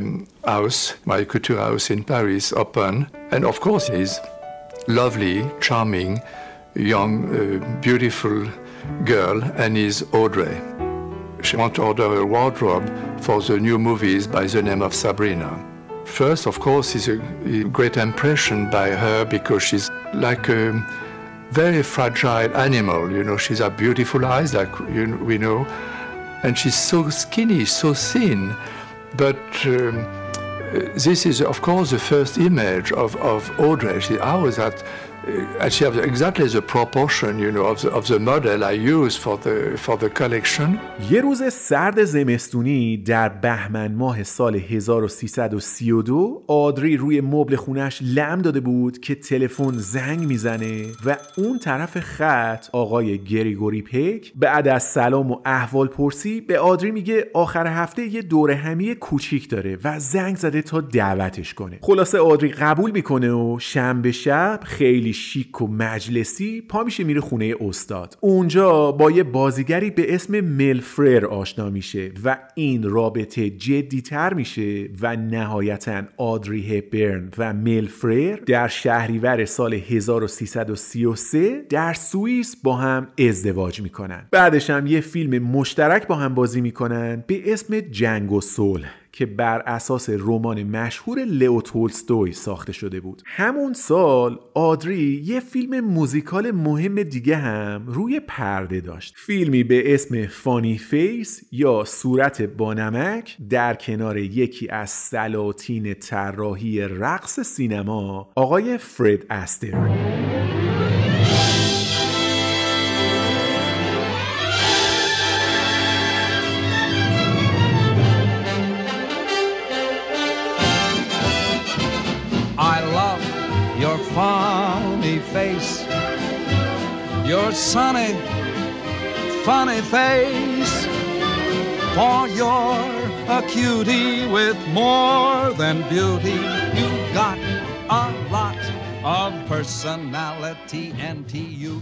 Speaker 8: house, my couture house in Paris, open, and of course he's lovely, charming, young, uh, beautiful girl, and is Audrey. She want to order a wardrobe for the new movies by the name of Sabrina. First, of course, is a, a great impression by her because she's like a very fragile animal. You know, she's a beautiful eyes, like you, we know, and she's so skinny, so thin. But um, this is, of course, the first image of, of Audrey. She, how is uh, has exactly the proportion, you know, of the, of the model I use for the for the collection.
Speaker 1: یه روز سرد زمستونی در بهمن ماه سال 1332 آدری روی مبل خونش لم داده بود که تلفن زنگ می‌زنه و اون طرف خط آقای گریگوری پک بعد از سلام و احوال پرسی به آدری میگه آخر هفته یه دوره همی کوچیک داره و زنگ زده تا دعوتش کنه خلاصه آدری قبول می‌کنه و شنبه شب خیلی شیک و مجلسی پا میشه میره خونه استاد. اونجا با یه بازیگری به اسم ملفرر آشنا میشه و این رابطه جدی تر میشه و نهایتا آدری هپبرن و مل فرر در شهریور سال 1333 در سوئیس با هم ازدواج می‌کنن. بعدش هم یه فیلم مشترک با هم بازی می‌کنن به اسم جنگ و صلح. که بر اساس رمان مشهور لئو تولستوی ساخته شده بود. همون سال آدری یه فیلم موزیکال مهم دیگه هم روی پرده داشت. فیلمی به اسم Funny Face یا صورت بانمک در کنار یکی از سلاطین طراحی رقص سینما آقای فرد استر.
Speaker 9: Your sunny, funny face. For you're a cutie with more than beauty. You've got a lot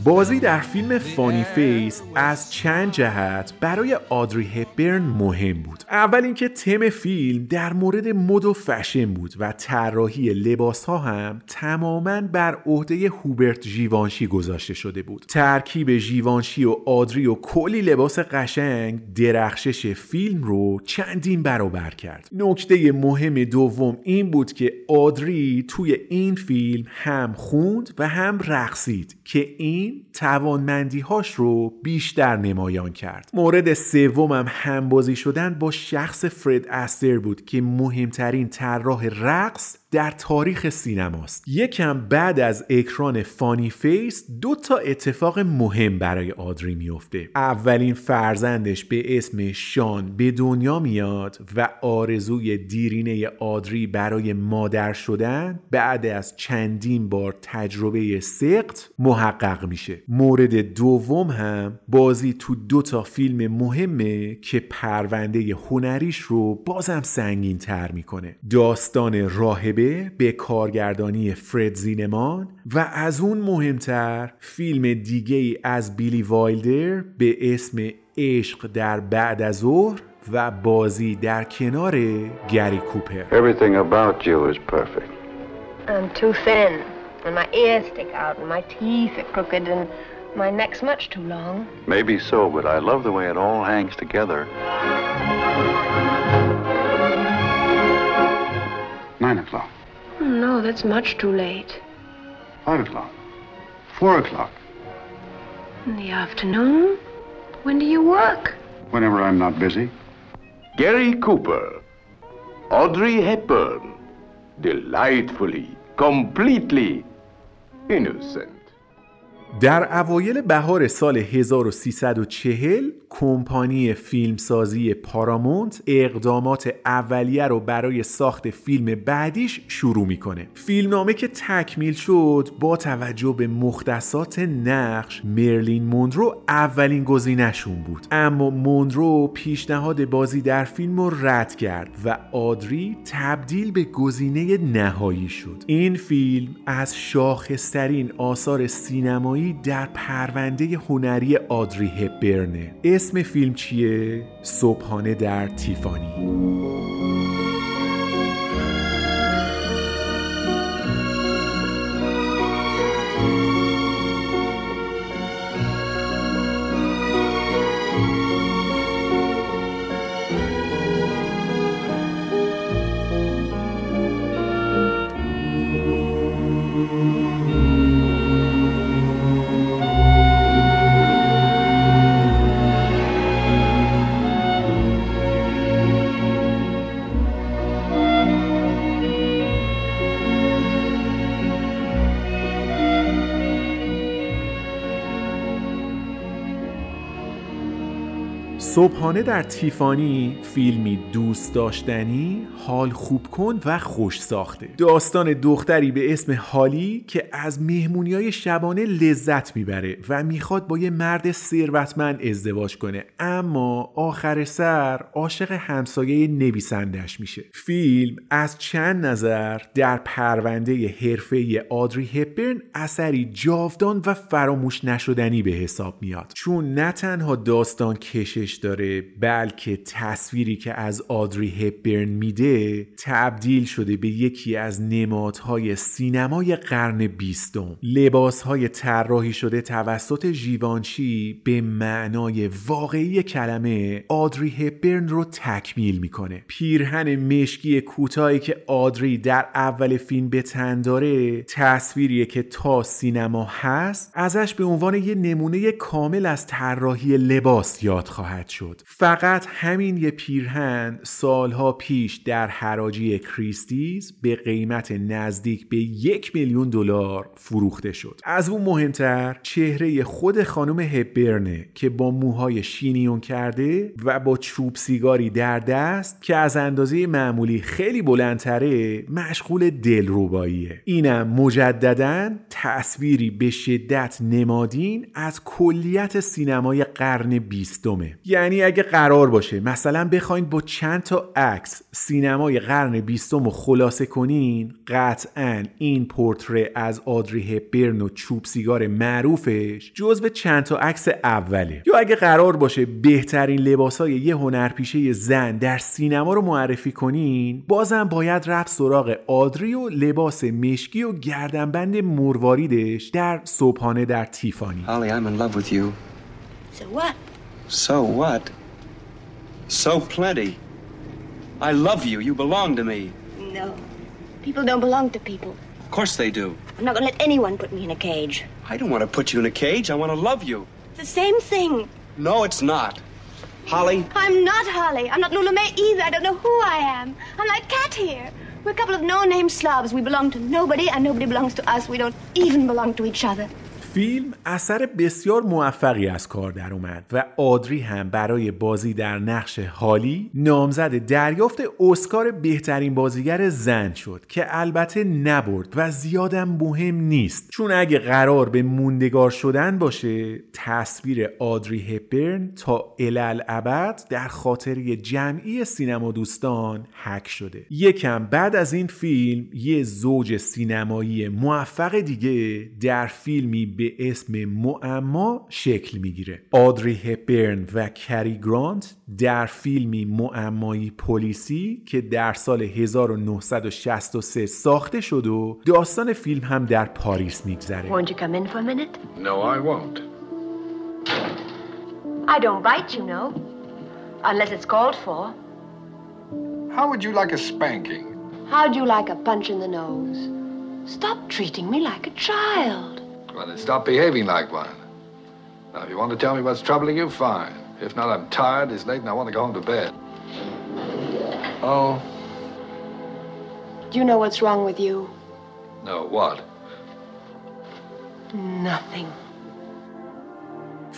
Speaker 1: بازی در فیلم Funny Face از چند جهت برای آدری هپبرن مهم بود. اول اینکه تم فیلم در مورد مد و فشن بود و طراحی لباس ها هم تماما بر عهده هوبرت ژیوانشی گذاشته شده بود. ترکیب ژیوانشی و آدری و کلی لباس قشنگ درخشش فیلم رو چندین برابر کرد. نکته مهم دوم این بود که آدری توی این فیلم هم خوند و هم رقصید که این توانمندی هاش رو بیشتر نمایان کرد. مورد سومم همبازی شدن با شخص فرد آستر بود که مهمترین طراح رقص در تاریخ سینماست. یکم بعد از اکران Funny Face دو تا اتفاق مهم برای آدری میفته اولین فرزندش به اسم شان به دنیا میاد و آرزوی دیرینه آدری برای مادر شدن بعد از چندین بار تجربه سقط محقق میشه. مورد دوم هم بازی تو دو تا فیلم مهمه که پرونده هنریش رو بازم سنگین تر می‌کنه. داستان راهبه به کارگردانی فرد زینمان و از اون مهمتر فیلم دیگه ای از بیلی وایلدر به اسم عشق در بعد از ظهر و بازی در کنار گری کوپر
Speaker 7: Everything about you is perfect.
Speaker 6: I'm too thin, and my ears stick out, and my teeth are crooked, and my neck's much too long.
Speaker 7: Maybe so, but I love the way it all hangs together. Nine o'clock,
Speaker 6: Oh, no, that's much too late.
Speaker 7: five o'clock, four o'clock,
Speaker 6: In the afternoon? When do you work?
Speaker 7: whenever I'm not busy.
Speaker 10: Gary Cooper, Audrey Hepburn, delightfully, completely innocent.
Speaker 1: در اوایل بهار سال 1340 کمپانی فیلمسازی پارامونت اقدامات اولیه رو برای ساخت فیلم بعدیش شروع می‌کنه. فیلمنامه که تکمیل شد با توجه به مختصات نقش مرلین موندرو اولین گزینهشون بود. اما موندرو پیشنهاد بازی در فیلم رو رد کرد و آدری تبدیل به گزینه نهایی شد. این فیلم از شاخصترین آثار سینمایی در پرونده هنری آدری هپبرنه. اسم فیلم چیه؟ صبحانه در تیفانی صبحانه در تیفانی فیلمی دوست داشتنی حال خوب کن و خوش ساخته. داستان دختری به اسم هالی که از مهمونی های شبانه لذت می‌بره و می‌خواد با یه مرد ثروتمند ازدواج کنه. اما آخر سر عاشق همسایه نویسندش میشه. فیلم از چند نظر در پرونده حرفه آدری هپبرن اثری جاودان و فراموش نشدنی به حساب میاد. چون نه تنها داستان کشش داره بلکه تصویری که از آدری هپبرن میده تبدیل شده به یکی از نمادهای سینمای قرن بیستم. لباسهای طراحی شده توسط ژیوانشی به معنای واقعی کلمه آدری هپبرن رو تکمیل می‌کنه. پیرهن مشکی کوتاهی که آدری در اول فیلم به تن داره تصویریه که تا سینما هست ازش به عنوان یه نمونه کامل از طراحی لباس یاد خواهد شد. فقط همین یه پیرهن سالها پیش در حراجی کریستیز به قیمت نزدیک به یک میلیون دلار فروخته شد. از اون مهمتر چهره خود خانم هبرنه که با موهای شینیون کرده و با چوب سیگاری در دست که از اندازه معمولی خیلی بلندتره مشغول دلرباییه. اینم مجددا تصویری به شدت نمادین از کلیت سینمای قرن بیستمه. یعنی اگه قرار باشه مثلا بخواین با چند تا عکس سینمای قرن بیستم رو خلاصه کنین قطعا این پورتره از آدری هپبرن و چوب سیگار معروفش جزو چند تا عکس اوله یا اگه قرار باشه بهترین لباسای یه هنرپیشه زن در سینما رو معرفی کنین بازم باید رفت سراغ آدری و لباس مشکی و گردنبند مرواریدش در صبحانه در تیفانی
Speaker 11: Holly, I'm in love with you.
Speaker 6: So what?
Speaker 11: So what? So plenty. I love you. You belong to me.
Speaker 6: No. People don't belong to people.
Speaker 11: Of course they do.
Speaker 6: I'm not gonna let anyone put me in a cage.
Speaker 11: I don't want to put you in a cage. I want to love you.
Speaker 6: It's the same thing.
Speaker 11: No, it's not. Holly,
Speaker 6: I'm not Holly. I'm not Lula May either. I don't know who I am. I'm like Cat here. We're a couple of no-name slobs. We belong to nobody, and nobody belongs to us. We don't even belong to each other.
Speaker 1: فیلم اثر بسیار موفقی از کار در اومد و آدری هم برای بازی در نقش حالی نامزد دریافت اسکار بهترین بازیگر زن شد که البته نبرد و زیادم مهم نیست. چون اگه قرار به موندگار شدن باشه تصویر آدری هپبرن تا الالعبد در خاطره جمعی سینما دوستان حک شده. یکم بعد از این فیلم یه زوج سینمایی موفق دیگه در فیلمی به اسم معما شکل می‌گیره آدری هپبرن و کری گرانت در فیلمی معمایی پلیسی که در سال 1963 ساخته شد و داستان فیلم هم در پاریس میگذره
Speaker 12: Won't you come in for a minute?
Speaker 5: No, I won't.
Speaker 12: I don't bite, you know. Unless it's called for.
Speaker 5: How would you like a spanking?
Speaker 12: How'd you like a punch in the nose? Stop treating me like a child.
Speaker 5: Well, then stop behaving like one. Now, if you want to tell me what's troubling you, fine. If not, I'm tired, it's late, and I want to go home to bed. Oh,
Speaker 12: Do you know what's wrong with you?
Speaker 5: no, what?
Speaker 12: Nothing.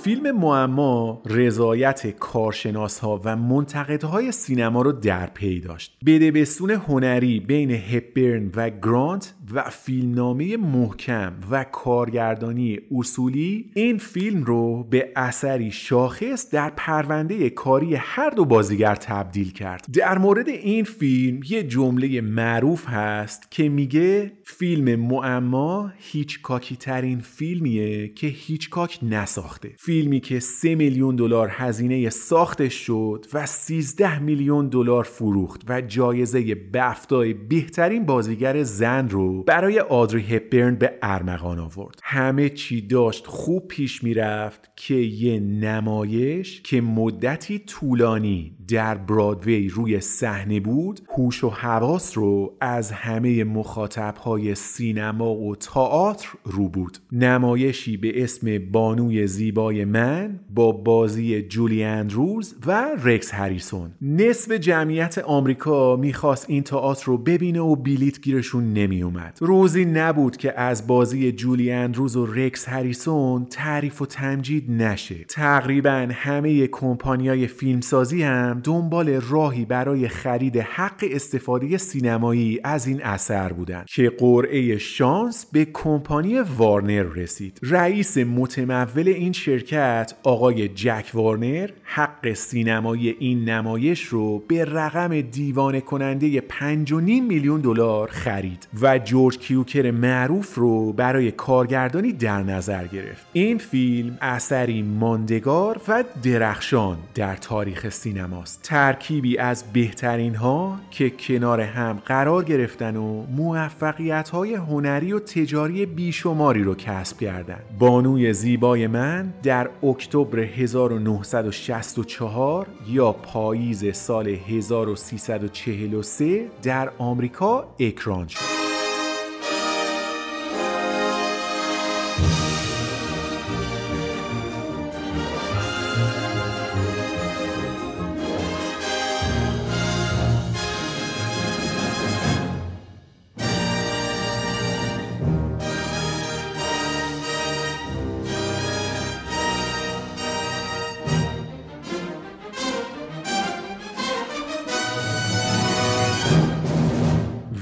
Speaker 1: فیلم معما رضایت کارشناس ها و منتقدهای سینما رو در پی داشت. بدبستون هنری بین هپبرن و گرانت و فیلمنامه محکم و کارگردانی اصولی این فیلم رو به اثری شاخص در پرونده کاری هر دو بازیگر تبدیل کرد. در مورد این فیلم یه جمله معروف هست که میگه فیلم معما هیچکاکی ترین فیلمیه که هیچکاک نساخته. فیلمی که 3 میلیون دلار هزینه ساختش شد و 13 میلیون دلار فروخت و جایزه بفتای بهترین بازیگر زن رو برای آدری هپبرن به ارمغان آورد. همه چی داشت خوب پیش می‌رفت که یه نمایش که مدتی طولانی در برادوی روی صحنه بود هوش و حواس رو از همه مخاطبهای سینما و تئاتر رو بود. نمایشی به اسم بانوی زیبای من با بازی جولی اندروز و رکس هریسون. نصف جمعیت آمریکا می‌خواست این تئاتر رو ببینه و بلیت گیرشون نمیومد روزی نبود که از بازی جولی اندروز و رکس هریسون تعریف و تمجید نشه. تقریبا همه کمپانیای فیلمسازی هم دنبال راهی برای خرید حق استفاده سینمایی از این اثر بودن که قرعه شانس به کمپانی وارنر رسید. رئیس متمول این شرکت آقای جک وارنر حق سینمایی این نمایش رو به رقم دیوانه کننده 5.5 میلیون دلار خرید و جورج کیوکر معروف رو برای کارگردانی در نظر گرفت این فیلم اثری ماندگار و درخشان در تاریخ سینماست ترکیبی از بهترین ها که کنار هم قرار گرفتن و موفقیت های هنری و تجاری بیشماری رو کسب کردند. بانوی زیبای من در اکتبر 1964 یا پاییز سال 1343 در آمریکا اکران شد.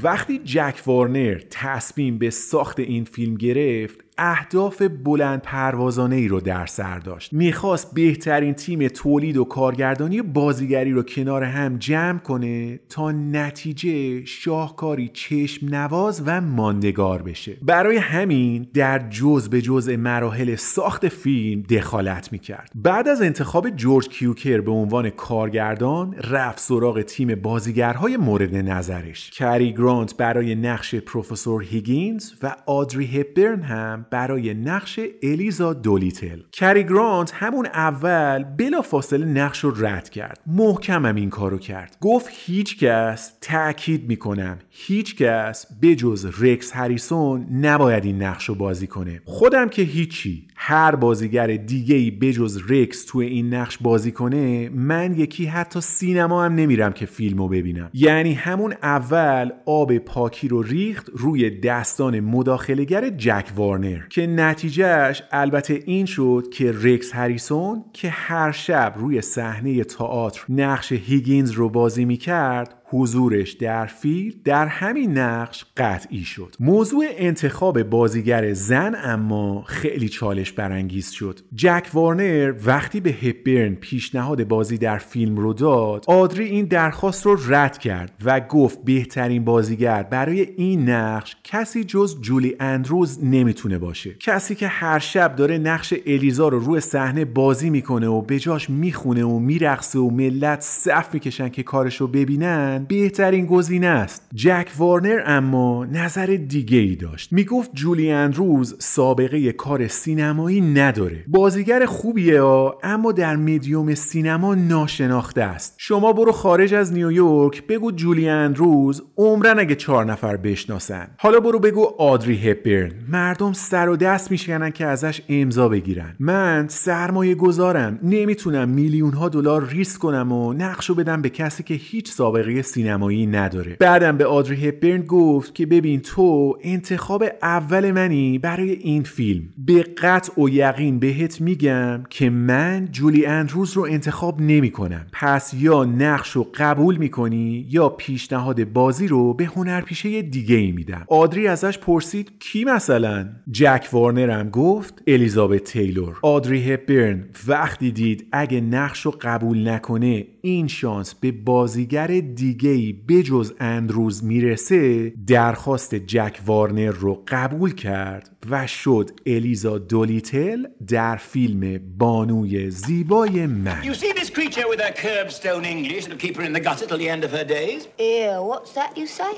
Speaker 1: وقتی جک وارنر تصمیم به ساخت این فیلم گرفت اهداف بلند پروازانه ای رو در سر داشت. می‌خواست بهترین تیم تولید و کارگردانی بازیگری رو کنار هم جمع کنه تا نتیجه شاهکاری چشم نواز و ماندگار بشه. برای همین در جز به جزء مراحل ساخت فیلم دخالت می‌کرد. بعد از انتخاب جورج کیوکر به عنوان کارگردان رفت سراغ تیم بازیگرهای مورد نظرش. کری گرانت برای نقش پروفسور هیگینز و آدری هپبرن هم برای نقش الیزا دولیتل. کری گرانت همون اول بلا فاصله نقش رو رد کرد. محکمم این کارو کرد. گفت هیچ کس تأکید می‌کنم هیچ کس بجز رکس هریسون نباید این نقش رو بازی کنه. خودم که هیچی هر بازیگر دیگه ای بجز رکس تو این نقش بازی کنه من یکی حتی سینما هم نمیرم که فیلمو ببینم. یعنی همون اول آب پاکی رو ریخت روی دستان مداخلگر جک وارنر که نتیجهش البته این شد که رکس هریسون که هر شب روی صحنه تئاتر نقش هیگینز رو بازی می‌کرد حضورش در فیلم در همین نقش قطعی شد. موضوع انتخاب بازیگر زن اما خیلی چالش برانگیز شد. جک وارنر وقتی به هپبرن پیشنهاد بازی در فیلم رو داد آدری این درخواست رو رد کرد و گفت بهترین بازیگر برای این نقش کسی جز جولی اندروز نمی‌تونه باشه. کسی که هر شب داره نقش الیزا رو روی صحنه بازی می‌کنه و به جاش می‌خونه و میرقصه و ملت صف می‌کشن که کارش رو ببینن بهترین گزینه است. جک وارنر اما نظر دیگه ای داشت. می‌گفت جولی اندروز سابقه کار سینمایی نداره. بازیگر خوبیه ها اما در مدیوم سینما ناشناخته است. شما برو خارج از نیویورک بگو جولی اندروز عمرن اگه چهار نفر بشناسن. حالا برو بگو آدری هپبرن. مردم سر و دست میشکنن که ازش امضا بگیرن. من سرمایه گذارم. نمی‌تونم میلیون ها دلار ریسک کنم و نقشو بدم به کسی که هیچ سابقه سینمایی نداره. بعدم به آدری هپبرن گفت که ببین تو انتخاب اول منی برای این فیلم. به قطع و یقین بهت میگم که من جولی اندروز رو انتخاب نمی کنم پس یا نقش رو قبول می‌کنی یا پیشنهاد بازی رو به هنرپیشه دیگه ای میدم. آدری ازش پرسید کی مثلا؟ جک وارنر هم گفت الیزابت تیلور. آدری هپبرن وقتی دید اگه نقش رو قبول نکنه این شانس به بازیگر دیگه ای بجز اندروز می‌رسه درخواست جک وارنر رو قبول کرد و شد الیزا دولیتل در فیلم بانوی زیبای من
Speaker 13: You see this creature with her curbstone English that'll keep her in the gutter till the end of her days?
Speaker 12: Ew, what's that you say?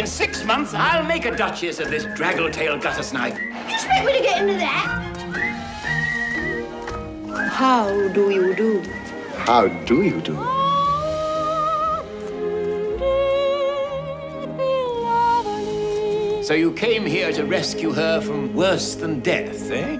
Speaker 13: In six months, I'll make a duchess of this draggle-tailed gutter snipe.
Speaker 12: You expect me to get into that? How do you do?
Speaker 10: How do you do?
Speaker 13: So you came here to rescue her from worse than death, eh?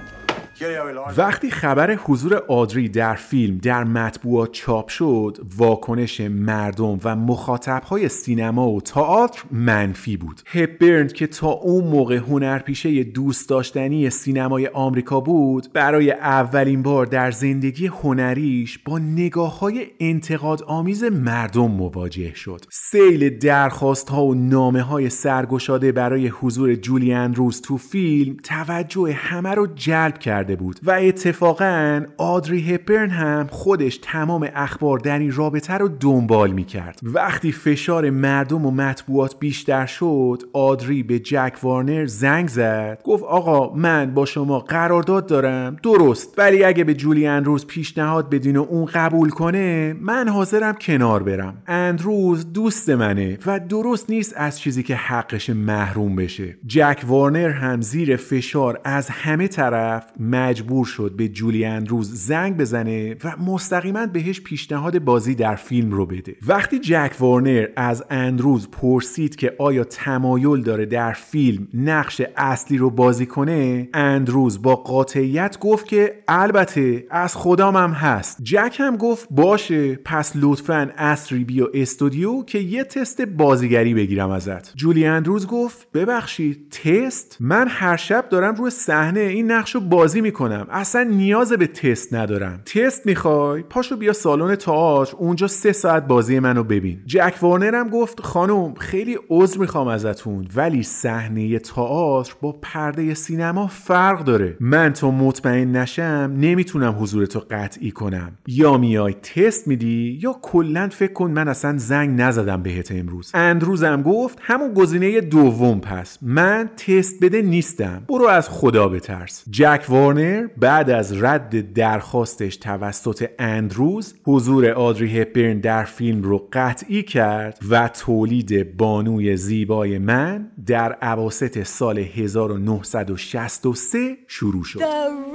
Speaker 1: وقتی خبر حضور آدری در فیلم در مطبوعات چاپ شد واکنش مردم و مخاطبهای سینما و تئاتر منفی بود. هپبرن که تا اون موقع هنرپیشه دوست داشتنی سینمای آمریکا بود برای اولین بار در زندگی هنریش با نگاه های انتقاد آمیز مردم مواجه شد. سیل درخواست ها و نامه های سرگشاده برای حضور جولیان روز تو فیلم توجه همه رو جلب کرده بود. و اتفاقا آدری هپرن هم خودش تمام اخبار در این رابطه رو دنبال می کرد وقتی فشار مردم و مطبوعات بیشتر شد آدری به جک وارنر زنگ زد. گفت آقا من با شما قرارداد دارم. درست. ولی اگه به جولیان روز پیشنهاد بدین و اون قبول کنه من حاضرم کنار برم. اندروز دوست منه و درست نیست از چیزی که حقش محروم بشه. جک وارنر هم زیر فشار از همه طرف مجبور شد به جولی اندروز زنگ بزنه و مستقیما بهش پیشنهاد بازی در فیلم رو بده. وقتی جک وارنر از اندروز پرسید که آیا تمایل داره در فیلم نقش اصلی رو بازی کنه اندروز با قاطعیت گفت که البته از خدام هم هست. جک هم گفت باشه پس لطفا اصری بیا استودیو که یه تست بازیگری بگیرم ازت. جولی اندروز گفت ببخشید تست؟ من هر شب دارم روی صحنه این نقش رو بازی می‌کنم اصلا نیاز به تست ندارم. تست می‌خوای؟ پاشو بیا سالن تئاتر. اونجا سه ساعت بازی منو ببین. جک وارنر هم گفت خانم خیلی عذر می‌خوام ازتون ولی صحنه تئاتر با پرده سینما فرق داره. من تا مطمئن نشم نمی‌تونم حضورتو قطعی کنم. یا میای تست میدی یا کلا فکر کن من اصلا زنگ نزدم بهت امروز. اندروزم گفت همون گزینه دوم پس. من تست بده نیستم. برو از خدا بترس. جک وارنر بعد از رد درخواستش توسط اندروز حضور آدری هپبرن در فیلم رو قطعی کرد و تولید بانوی زیبای من در عواست سال 1963 شروع شد
Speaker 14: The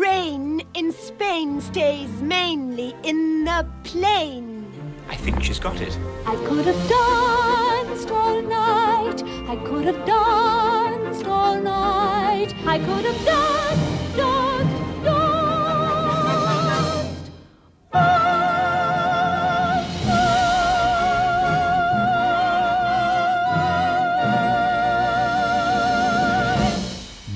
Speaker 14: rain in Spain stays mainly in the plain.
Speaker 13: I think she's got it.
Speaker 14: I could have danced all night. I could have danced all night. I could have danced, danced, Oh!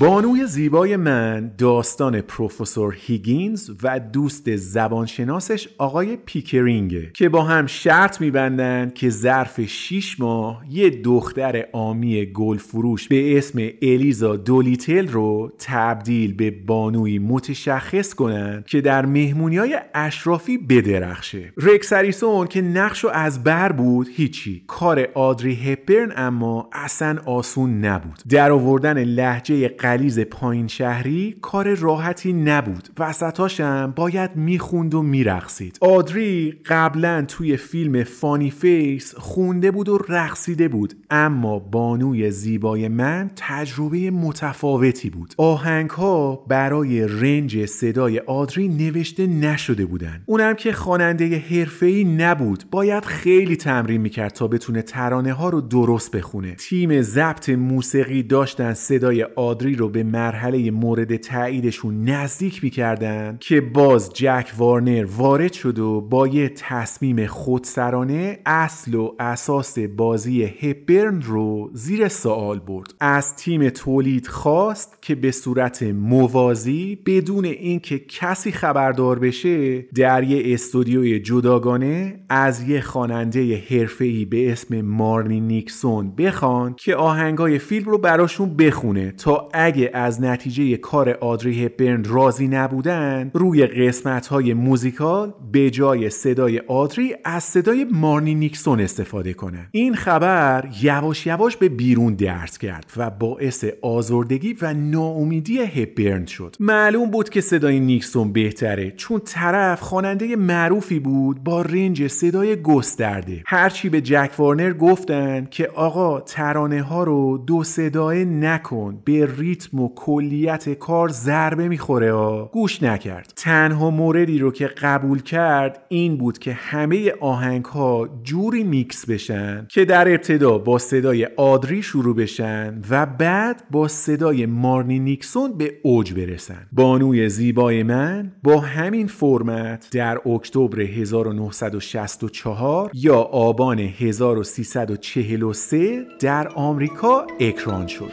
Speaker 1: بانوی زیبای من داستان پروفسور هیگینز و دوست زبانشناسش آقای پیکرینگه که با هم شرط میبندن که ظرف 6 ماه یه دختر آمی گل فروش به اسم الیزا دولیتل رو تبدیل به بانوی متشخص کنن که در مهمونی های اشرافی بدرخشه. رکس هریسون که نقشو از بر بود هیچی. کار آدری هپرن اما اصلا آسون نبود. در آوردن لحجه غلیظ پایین شهری کار راحتی نبود. وسطاشم باید می‌خوند و میرقصید. آدری قبلا توی فیلم Funny Face خونده بود و رقصیده بود. اما بانوی زیبای من تجربه متفاوتی بود. آهنگ ها برای range صدای آدری نوشته نشده بودن. اونم که خواننده حرفه‌ای نبود. باید خیلی تمرین می‌کرد تا بتونه ترانه ها رو درست بخونه. تیم ضبط موسیقی داشتن صدای آدری رو به مرحله مورد تاییدشون نزدیک می‌کردن که باز جک وارنر وارد شد و با یه تصمیم خودسرانه اصل و اساس بازی هپبرن رو زیر سوال برد. از تیم تولید خواست که به صورت موازی بدون اینکه کسی خبردار بشه در یه استودیوی جداگانه از یه خواننده حرفه‌ای به اسم مارنی نیکسون بخوان که آهنگای فیلم رو براشون بخونه تا اگه از نتیجه کار آدری هپبرن راضی نبودن روی قسمت های موزیکال به جای صدای آدری از صدای مارنی نیکسون استفاده کنن. این خبر یواش یواش به بیرون درس کرد و باعث آزردگی و ناامیدی هپبرن شد. معلوم بود که صدای نیکسون بهتره چون طرف خواننده معروفی بود با range صدای گسترده. هرچی به جک وارنر گفتن که آقا ترانه ها رو دو صدایی نکن به ریتم ریتم و کلیت کار ضربه می‌خوره ها گوش نکرد. تنها موردی رو که قبول کرد این بود که همه آهنگ ها جوری میکس بشن که در ابتدا با صدای آدری شروع بشن و بعد با صدای مارنی نیکسون به اوج برسن. بانوی زیبای من با همین فرمت در اکتبر 1964 یا آبان 1343 در آمریکا اکران شد.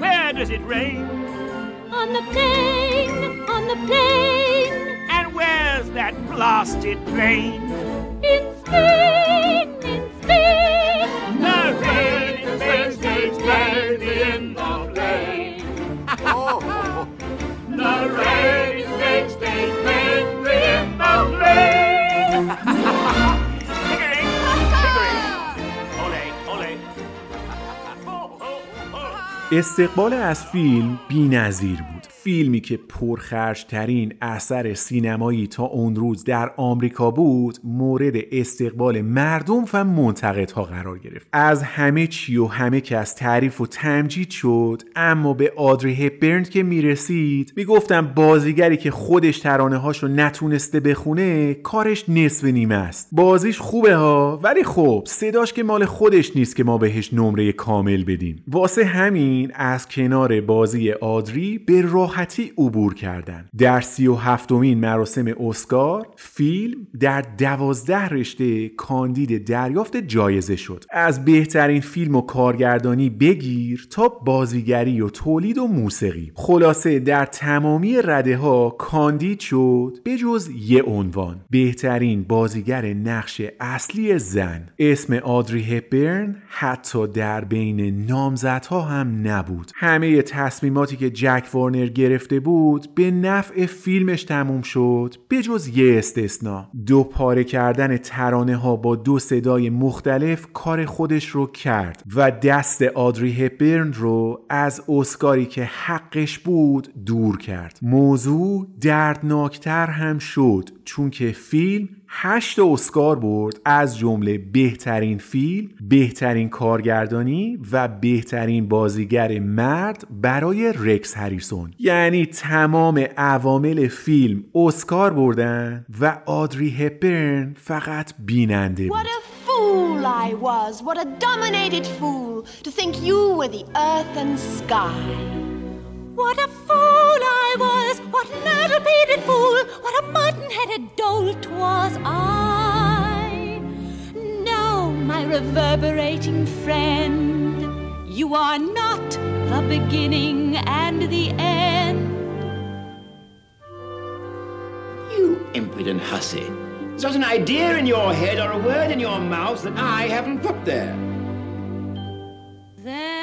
Speaker 15: Where does it rain?
Speaker 14: On the plain, on the plain,
Speaker 15: And where's that blasted plane?
Speaker 14: in Spain, in Spain.
Speaker 15: The rain in Spain stays mainly in the plain. Oh. the rain in Spain stays mainly in the plain.
Speaker 1: استقبال از فیلم بی‌نظیر بود. فیلمی که پرخرجترین اثر سینمایی تا اون روز در آمریکا بود مورد استقبال مردم و منتقدها قرار گرفت. از همه چی و همه کس تعریف و تمجید شد اما به آدری هپبرن که می‌رسید می‌گفتم بازیگری که خودش ترانه هاشو نتونسته بخونه کارش نصف نیمه است. بازیش خوبه ها ولی خب صداش که مال خودش نیست که ما بهش نمره کامل بدیم. واسه همین از کنار بازی آدری به راحتی عبور کردن در سی و هفتمین مراسم اسکار فیلم در دوازده رشته کاندید دریافت جایزه شد. از بهترین فیلم و کارگردانی بگیر تا بازیگری و تولید و موسیقی. خلاصه در تمامی رده ها کاندید شد به جز یه عنوان. بهترین بازیگر نقش اصلی زن. اسم آدری هپبرن حتی در بین نامزدها هم نبود. همه تصمیماتی که جک وارنر گرفته بود به نفع فیلمش تموم شد به جز یه استثنا. دو پاره کردن ترانه ها با دو صدای مختلف کار خودش رو کرد و دست آدری هپبرن رو از اسکاری که حقش بود دور کرد. موضوع دردناکتر هم شد چون که فیلم هشت اسکار برد از جمله بهترین فیلم، بهترین کارگردانی و بهترین بازیگر مرد برای رکس هریسون یعنی تمام عوامل فیلم اسکار بردن و آدری هپبرن فقط بیننده بود
Speaker 12: fool I was! What a dominated fool to think you were the earth and sky.
Speaker 14: What a fool I was! What an addle-pated fool! What a mutton-headed dolt was I! No, my reverberating friend, you are not the beginning and the end.
Speaker 13: You impudent hussy. There's not an idea in your head or a word in your mouth that I haven't put there.
Speaker 14: There'll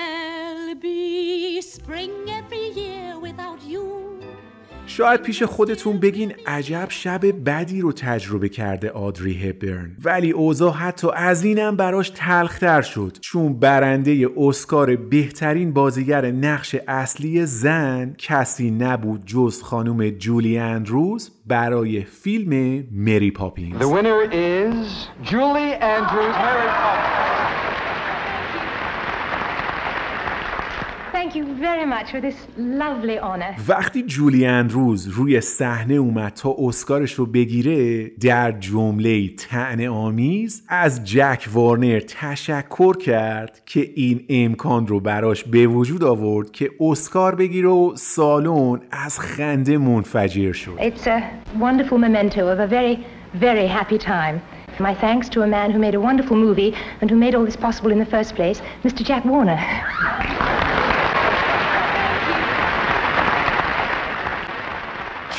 Speaker 1: شاید پیش خودتون بگین عجب شب بدی رو تجربه کرده آدری هپبرن ولی اوضاع حتی از اینم براش تلختر شد چون برنده اسکار بهترین بازیگر نقش اصلی زن کسی نبود جز خانم جولی اندروز برای فیلم مری پاپینز
Speaker 7: The winner is Julie Andrews. Mary Poppins.
Speaker 16: Thank you very much for this lovely honor.
Speaker 1: وقتی جولی اندروز روی صحنه اومد تا اسکارش رو بگیره در جمله تن آمیز از جک وارنر تشکر کرد که این امکان رو براش به وجود آورد که اسکار بگیره و سالن از خنده منفجر شد
Speaker 16: It's a wonderful memento of a very, very happy time. My thanks to a man who made a wonderful movie and who made all this possible in the first place, Mr. Jack Warner.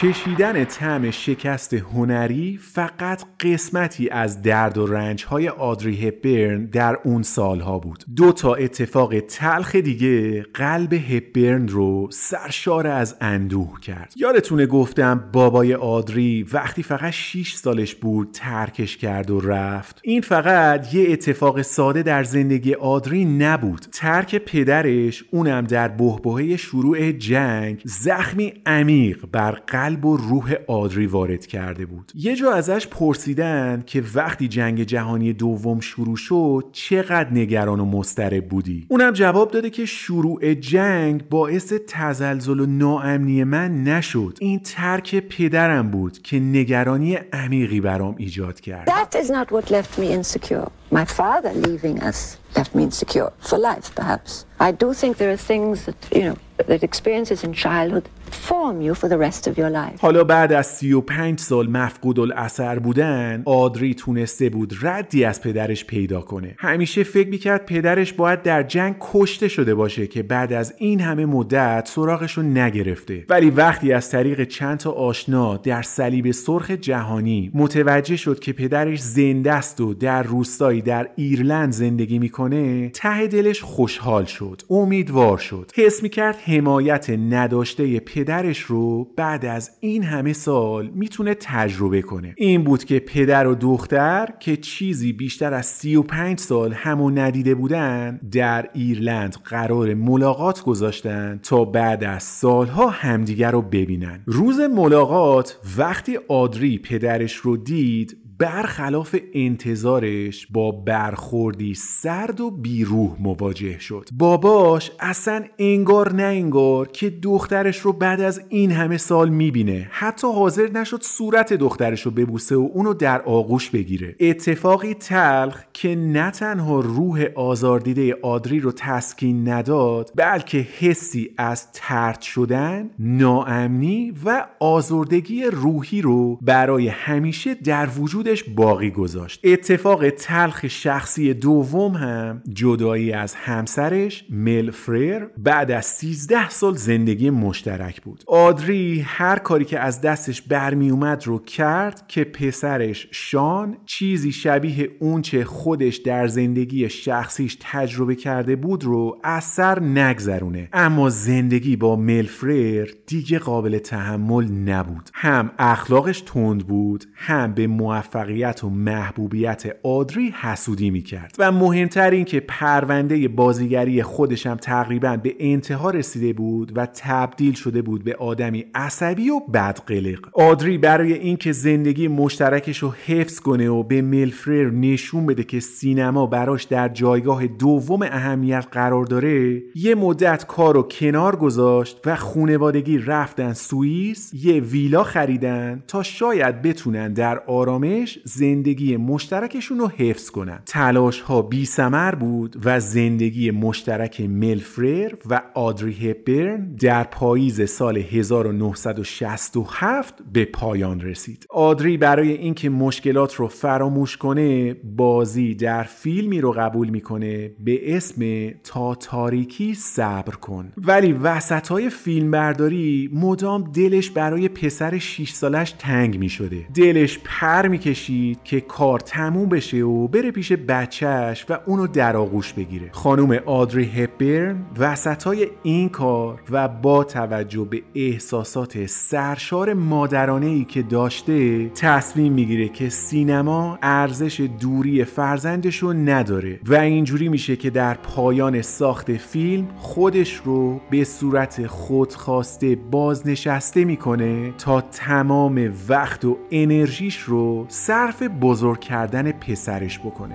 Speaker 1: چشیدن طعم شکست هنری فقط قسمتی از درد و رنج های آدری هپبرن در اون سالها بود. دو تا اتفاق تلخ دیگه قلب هپبرن رو سرشار از اندوه کرد. یادتونه گفتم بابای آدری وقتی فقط 6 سالش بود ترکش کرد و رفت؟ این فقط یه اتفاق ساده در زندگی آدری نبود. ترک پدرش اونم در بهبهه شروع جنگ زخمی عمیق بر قلب قلب و روح آدری وارد کرده بود یه جا ازش پرسیدن که وقتی جنگ جهانی دوم شروع شد چقدر نگران و مضطرب بودی اونم جواب داده که شروع جنگ باعث تزلزل و ناامنی من نشد این ترک پدرم بود که نگرانی عمیقی برام ایجاد کرد
Speaker 3: That is not what left me insecure. My father leaving us left me insecure for life, perhaps. I do think there are things that, you know, that experiences in childhood form you for the rest of your life.
Speaker 1: حالا بعد از 35 سال مفقود الاثر بودن آدری تونسته بود ردی از پدرش پیدا کنه. همیشه فکر می‌کرد پدرش باید در جنگ کشته شده باشه که بعد از این همه مدت سراغش رو نگرفته. ولی وقتی از طریق چند تا آشنا در صلیب سرخ جهانی متوجه شد که پدرش زنده است و در روستایی در ایرلند زندگی می‌کنه ته دلش خوشحال شد امیدوار شد. حس می‌کرد حمایت نداشته پدرش رو بعد از این همه سال می‌تونه تجربه کنه. این بود که پدر و دختر که چیزی بیشتر از 35 سال همو ندیده بودن در ایرلند قرار ملاقات گذاشتن تا بعد از سالها همدیگر رو ببینن. روز ملاقات وقتی آدری پدرش رو دید برخلاف انتظارش با برخوردی سرد و بیروح مواجه شد. باباش اصلا انگار نه انگار که دخترش رو بعد از این همه سال می‌بینه. حتی حاضر نشد صورت دخترش رو ببوسه و اونو در آغوش بگیره. اتفاقی تلخ که نه تنها روح آزاردیده آدری رو تسکین نداد بلکه حسی از ترد شدن ناامنی و آزردگی روحی رو برای همیشه در وجودش باقی گذاشت. اتفاق تلخ شخصی دوم هم جدایی از همسرش مل فریر بعد از 13 سال زندگی مشترک بود. آدری هر کاری که از دستش برمی اومد رو کرد که پسرش شان چیزی شبیه اونچه خودش در زندگی شخصیش تجربه کرده بود رو از سر نگذرونه. اما زندگی با مل فریر دیگه قابل تحمل نبود. هم اخلاقش تند بود هم به موفقیت و محبوبیت آدری حسودی می‌کرد. و مهمتر این که پرونده بازیگری خودش هم تقریبا به انتها رسیده بود و تبدیل شده بود به آدمی عصبی و بدقلق. آدری برای اینکه زندگی مشترکش رو حفظ کنه و به ملفرر نشون بده که سینما براش در جایگاه دوم اهمیت قرار داره یه مدت کار رو کنار گذاشت و خونوادگی رفتن سوئیس یه ویلا خریدن تا شاید بتونن در آرامش زندگی مشترکشون رو حفظ کنن. تلاش ها بی سمر بود و زندگی مشترک ملفرر و آدری هپبرن در پاییز سال 1967 به پایان رسید. آدری برای اینکه مشکلات رو فراموش کنه بازی در فیلمی رو قبول می‌کنه به اسم تا تاریکی صبر کن. ولی وسط های فیلم برداری مدام دلش برای پسر 6 سالش تنگ می شده دلش پر می‌کشید که کار تموم بشه و بره پیش بچهش و اونو در آغوش بگیره. خانم آدری هپبرن وسط های این کار و با توجه به احساسات سرشار مادرانه ای که داشته تصمیم می‌گیره که سینما ارزش دوری فرزندش رو نداره و اینجوری میشه که در پایان ساخت فیلم خودش رو به صورت خودخواسته بازنشسته می‌کنه تا تمام وقت و انرژیش رو صرف بزرگ کردن پسرش بکنه.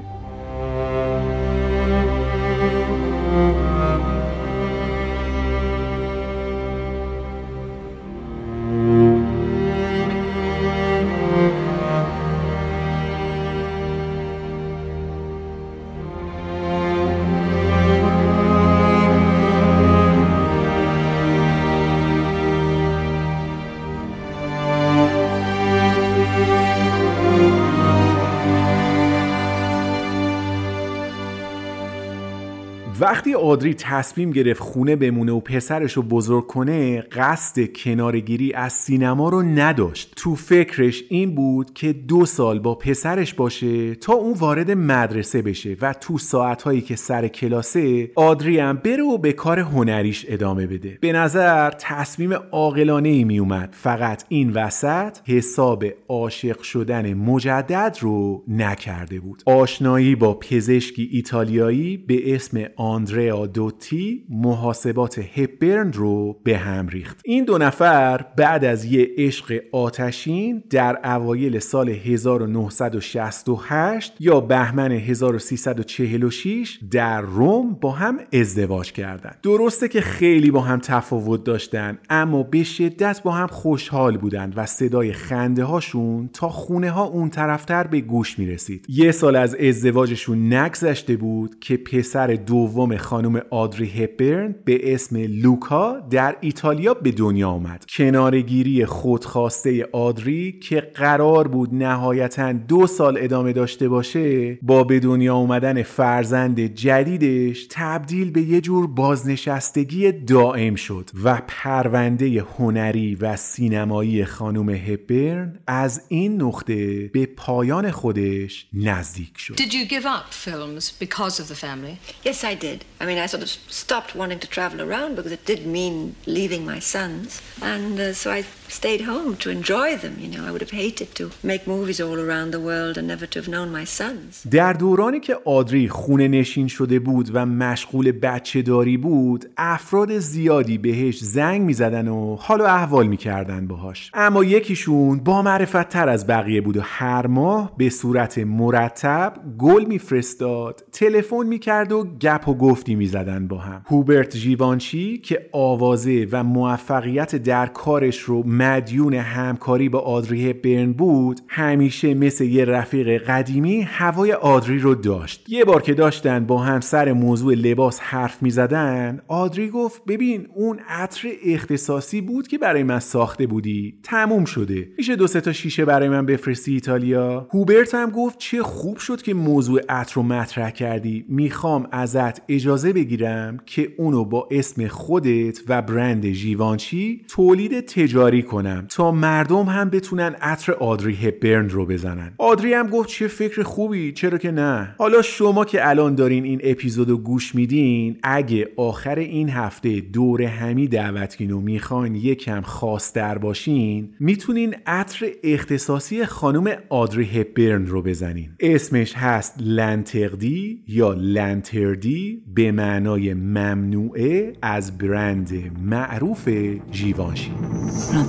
Speaker 1: وقتی آدری تصمیم گرفت خونه بمونه و پسرش رو بزرگ کنه قصد کنارگیری از سینما رو نداشت. تو فکرش این بود که دو سال با پسرش باشه تا اون وارد مدرسه بشه و تو ساعتهایی که سر کلاسه آدری هم بره و به کار هنریش ادامه بده. به نظر تصمیم عاقلانه ای می اومد. فقط این وسط حساب عاشق شدن مجدد رو نکرده بود. آشنایی با پزشکی ایتالیایی به اسم آندریا دوتی محاسبات هپبرن رو به هم ریخت این دو نفر بعد از یه عشق آتشین در اوایل سال 1968 یا بهمن 1346 در روم با هم ازدواج کردند. درسته که خیلی با هم تفاوت داشتن اما به شدت با هم خوشحال بودند و صدای خنده هاشون تا خونه ها اون طرفتر به گوش می رسید. یه سال از ازدواجشون نگذشته بود که پسر دوم خانم آدری هپبرن به اسم لوکا در ایتالیا به دنیا آمد. کنارگیری خودخواسته آدری که قرار بود نهایتا دو سال ادامه داشته باشه با به دنیا اومدن فرزند جدیدش تبدیل به یه جور بازنشستگی دائم شد و پرونده هنری و سینمایی خانم هپبرن از این نقطه به پایان خودش نزدیک شد
Speaker 17: Did you give up films because of the family?
Speaker 3: Yes, I did. I mean, I sort of stopped wanting to travel around because it did mean leaving my sons. And uh, so I stayed home to enjoy them. You know, I would have hated to make movies all around the world and never to have known my sons.
Speaker 1: در دورانی که آدری خونه نشین شده بود و مشغول بچه داری بود افراد زیادی بهش زنگ می زدن و حال و احوال می کردن باهاش اما یکیشون با معرفت تر از بقیه بود و هر ماه به صورت مرتب گل میفرستاد تلفن می‌کرد و گپ و گفتی می‌زدن با هم هوبرت ژیوانچی که آوازه و موفقیت در کارش رو مدیون همکاری با آدری هپبرن بود همیشه مثل یه رفیق قدیمی هوای آدری رو داشت. یه بار که داشتن با هم سر موضوع لباس حرف می‌زدن آدری گفت ببین اون عطر اختصاصی بود که برای من ساخته بودی. تموم شده. میشه دو سه تا شیشه برای من بفرستی ایتالیا؟ هوبرت هم گفت چه خوب شد که موضوع عطر رو مطرح کردی. می‌خوام ازت اجازه بگیرم که اونو با اسم خودت و برند ژیوانچی تولید تجاری کنم تا مردم هم بتونن عطر آدری هپبرن رو بزنن. آدری هم گفت چه فکر خوبی چرا که نه. حالا شما که الان دارین این اپیزودو گوش میدین اگه آخر این هفته دور همی دعوتین و می‌خواین یکم خاصتر باشین می‌تونین عطر اختصاصی خانم آدری هپبرن رو بزنین. اسمش هست لنتردی یا لنتردی به معنای ممنوعه از برند معروف ژیوانشی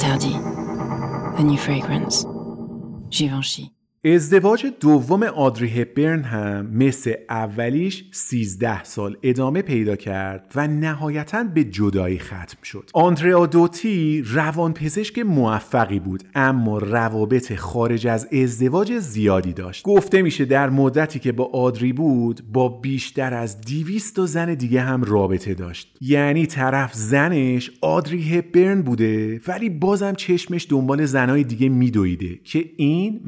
Speaker 18: L'interdit. A new fragrance. Givenchy.
Speaker 1: ازدواج دوم آدری هپبرن هم مثل اولیش 13 سال ادامه پیدا کرد و نهایتا به جدایی ختم شد. آندریا دوتی روانپزشک موفقی بود اما روابط خارج از ازدواج زیادی داشت. گفته میشه در مدتی که با آدری بود با بیشتر از 200 زن دیگه هم رابطه داشت. یعنی طرف زنش آدری هپبرن بوده ولی بازم چشمش دنبال زنای دیگه میدویده که این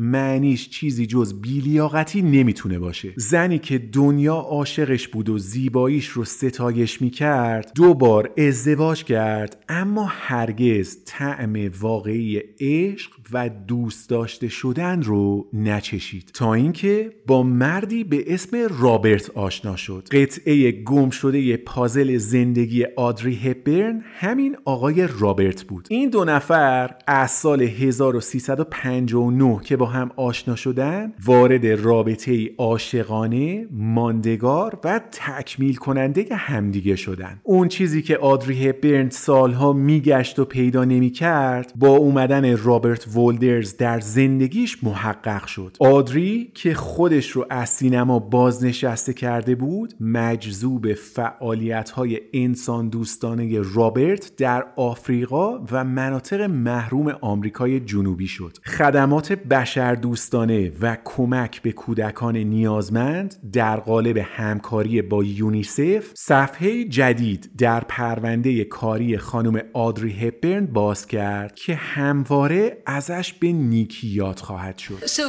Speaker 1: معنیش چیزی جز بیلیاقتی نمی‌تونه باشه. زنی که دنیا عاشقش بود و زیباییش رو ستایش می‌کرد دو بار ازدواج کرد اما هرگز طعم واقعی عشق و دوست داشته شدن رو نچشید. تا اینکه با مردی به اسم رابرت آشنا شد. قطعه گم شده پازل زندگی آدری هپبرن همین آقای رابرت بود. این دو نفر از سال 1359 که با هم آشنا شدن وارد رابطه عاشقانه ماندگار و تکمیل کننده همدیگه شدن. اون چیزی که آدری هپبرن سالها میگشت و پیدا نمی‌کرد با اومدن رابرت وولدرز در زندگیش محقق شد. آدری که خودش رو از سینما بازنشسته کرده بود مجذوب فعالیت های انسان دوستانه رابرت در آفریقا و مناطق محروم آمریکای جنوبی شد. خدمات بشر دوستانه و کمک به کودکان نیازمند در قالب همکاری با یونیسف صفحه جدید در پرونده کاری خانم آدری هپبرن باز کرد که همواره ازش به نیکی یاد خواهد شد
Speaker 17: So,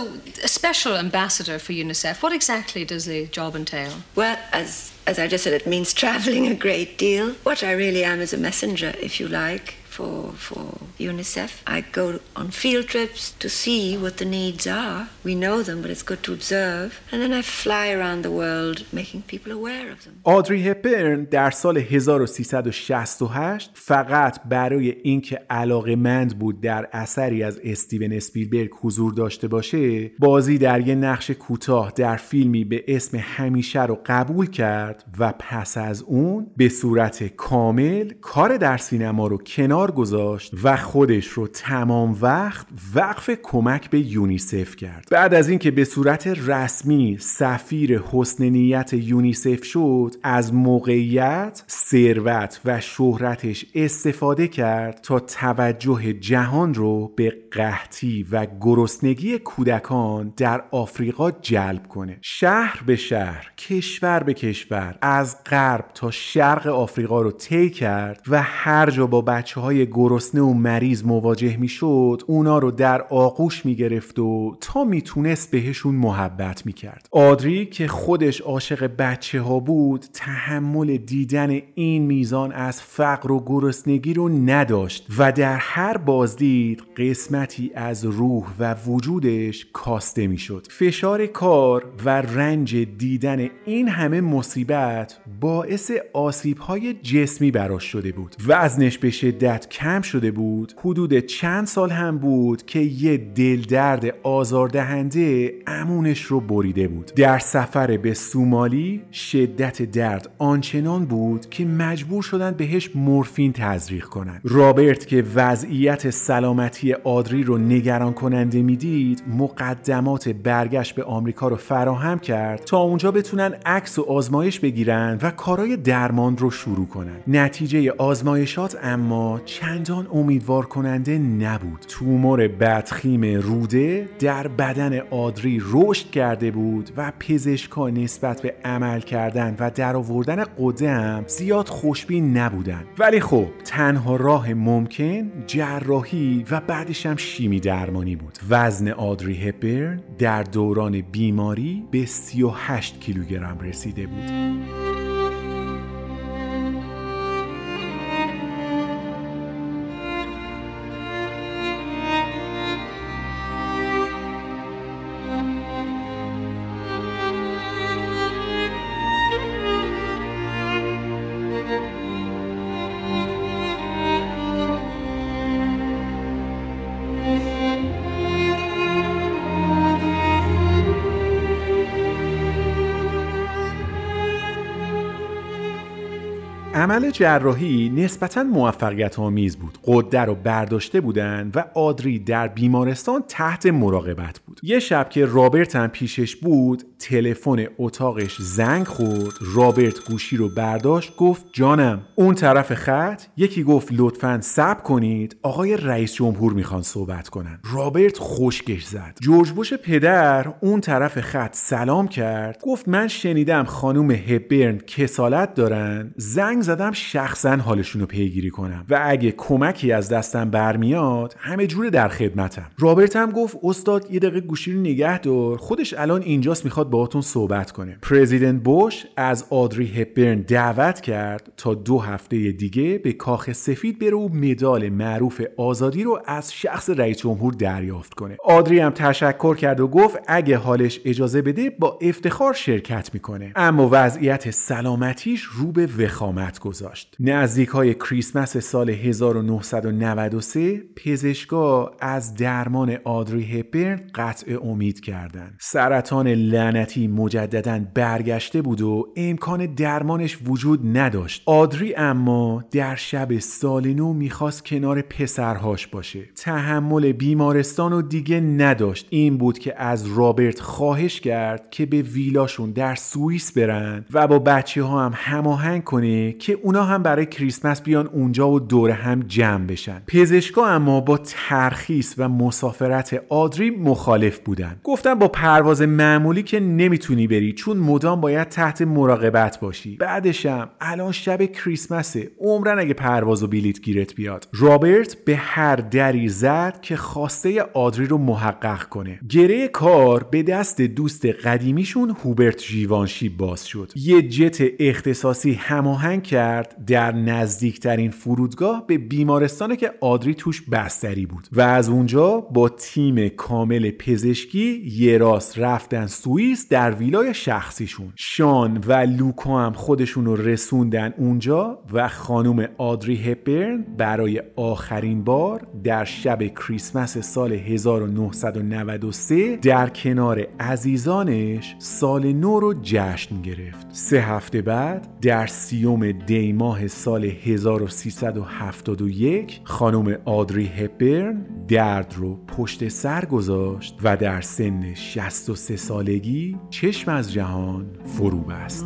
Speaker 17: a special ambassador for UNICEF, what exactly does the job entail?
Speaker 3: Well, as, as I just said, it means traveling a great deal. What I really am is a messenger, if you like, For, for UNICEF. I go on field trips to see what the needs are. We know them, but it's good to observe. And then I fly around the world making people aware of them.
Speaker 1: آدری هپبرن در سال 1368 فقط برای اینکه علاقه مند بود در اثری از استیون اسپیلبرگ حضور داشته باشه بازی در یه نقش کوتاه در فیلمی به اسم همیشه رو قبول کرد و پس از اون به صورت کامل کار در سینما رو کنار گذاشت و خودش رو تمام وقت وقف کمک به یونیسف کرد. بعد از اینکه به صورت رسمی سفیر حسن نیت یونیسف شد از موقعیت ثروت و شهرتش استفاده کرد تا توجه جهان رو به قحطی و گرسنگی کودکان در آفریقا جلب کنه. شهر به شهر کشور به کشور از غرب تا شرق آفریقا رو طی کرد و هر جا با بچه های گرسنه و مریض مواجه می شد اونا رو در آغوش می گرفت و تا می‌تونست بهشون محبت می کرد آدری که خودش عاشق بچه ها بود تحمل دیدن این میزان از فقر و گرسنگی رو نداشت و در هر بازدید قسمتی از روح و وجودش کاسته می شد فشار کار و رنج دیدن این همه مصیبت باعث آسیب های جسمی براش شده بود وزنش به شدت کم شده بود حدود چند سال هم بود که یه دلدرد آزاردهنده امونش رو بریده بود. در سفر به سومالی شدت درد آنچنان بود که مجبور شدن بهش مورفین تزریق کنن. رابرت که وضعیت سلامتی آدری رو نگران کننده می‌دید مقدمات برگشت به آمریکا رو فراهم کرد تا اونجا بتونن عکس و آزمایش بگیرن و کارای درمان رو شروع کنن. نتیجه آزمایشات اما چندان امیدوار کننده نبود. تومور بدخیم روده در بدن آدری رشد کرده بود و پزشکا نسبت به عمل کردن و در آوردن قده هم زیاد خوشبین نبودن. ولی خب تنها راه ممکن جراحی و بعدش هم شیمی درمانی بود. وزن آدری هپبرن در دوران بیماری به 38 کیلوگرم رسیده بود. جراحی نسبتا موفقیت آمیز بود. قده رو برداشته بودن و آدری در بیمارستان تحت مراقبت بود. یه شب که رابرت هم پیشش بود تلفن اتاقش زنگ خورد. رابرت گوشی رو برداشت گفت جانم اون طرف خط؟ یکی گفت لطفا سب کنید آقای رئیس جمهور می‌خوان صحبت کنن. رابرت خشکش زد. جورج بوش پدر اون طرف خط سلام کرد گفت من شنیدم خانوم هبرن کسالت دارن. زنگ زدم شخصا حالشون رو پیگیری کنم. و اگه کمکی از دستم برمیاد همه جوره در خدمتم. رابرت هم گفت استاد یه دقیقه گوشی رو نگه دار. خودش الان اینجاست می‌خواد باهاتون صحبت کنه. پرزیدنت بوش از آدری هپبرن دعوت کرد تا دو هفته دیگه به کاخ سفید بره و مدال معروف آزادی رو از شخص رئیس جمهور دریافت کنه. آدری هم تشکر کرد و گفت اگه حالش اجازه بده با افتخار شرکت می‌کنه. اما وضعیت سلامتیش رو به وخامت گذاشت نزدیک های کریسمس سال 1993 پزشکا از درمان آدری هپبرن قطع امید کردند. سرطان لعنتی مجددا برگشته بود و امکان درمانش وجود نداشت. آدری اما در شب سال نو می‌خواست کنار پسرهاش باشه. تحمل بیمارستان و دیگه نداشت. این بود که از رابرت خواهش کرد که به ویلاشون در سوئیس برن و با بچه ها هم هماهنگ کنه که اونا هم برای کریسمس بیان اونجا و دور هم جمع بشن. پزشکا اما با ترخیص و مسافرت آدری مخالف بودن. گفتن با پرواز معمولی که نمی‌تونی بری چون مدام باید تحت مراقبت باشی. بعدشم الان شب کریسمسه. عمرن اگه پرواز و بلیت گیرت بیاد. رابرت به هر دری زد که خواسته آدری رو محقق کنه. گره کار به دست دوست قدیمیشون هوبرت ژیوانشی باز شد. یه جت اختصاصی هماهنگ کرد کرد در نزدیکترین فرودگاه به بیمارستانی که آدری توش بستری بود. و از اونجا با تیم کامل پزشکی یه راست رفتن سوئیس در ویلای شخصیشون. شان و لوکا هم خودشون رو رسوندن اونجا و خانم آدری هپبرن برای آخرین بار در شب کریسمس سال 1993 در کنار عزیزانش سال نو رو جشن گرفت. سه هفته بعد در سیوم دی ماه سال 1371 خانم آدری هپبرن درد رو پشت سر گذاشت و در سن 63 سالگی چشم از جهان فرو بست.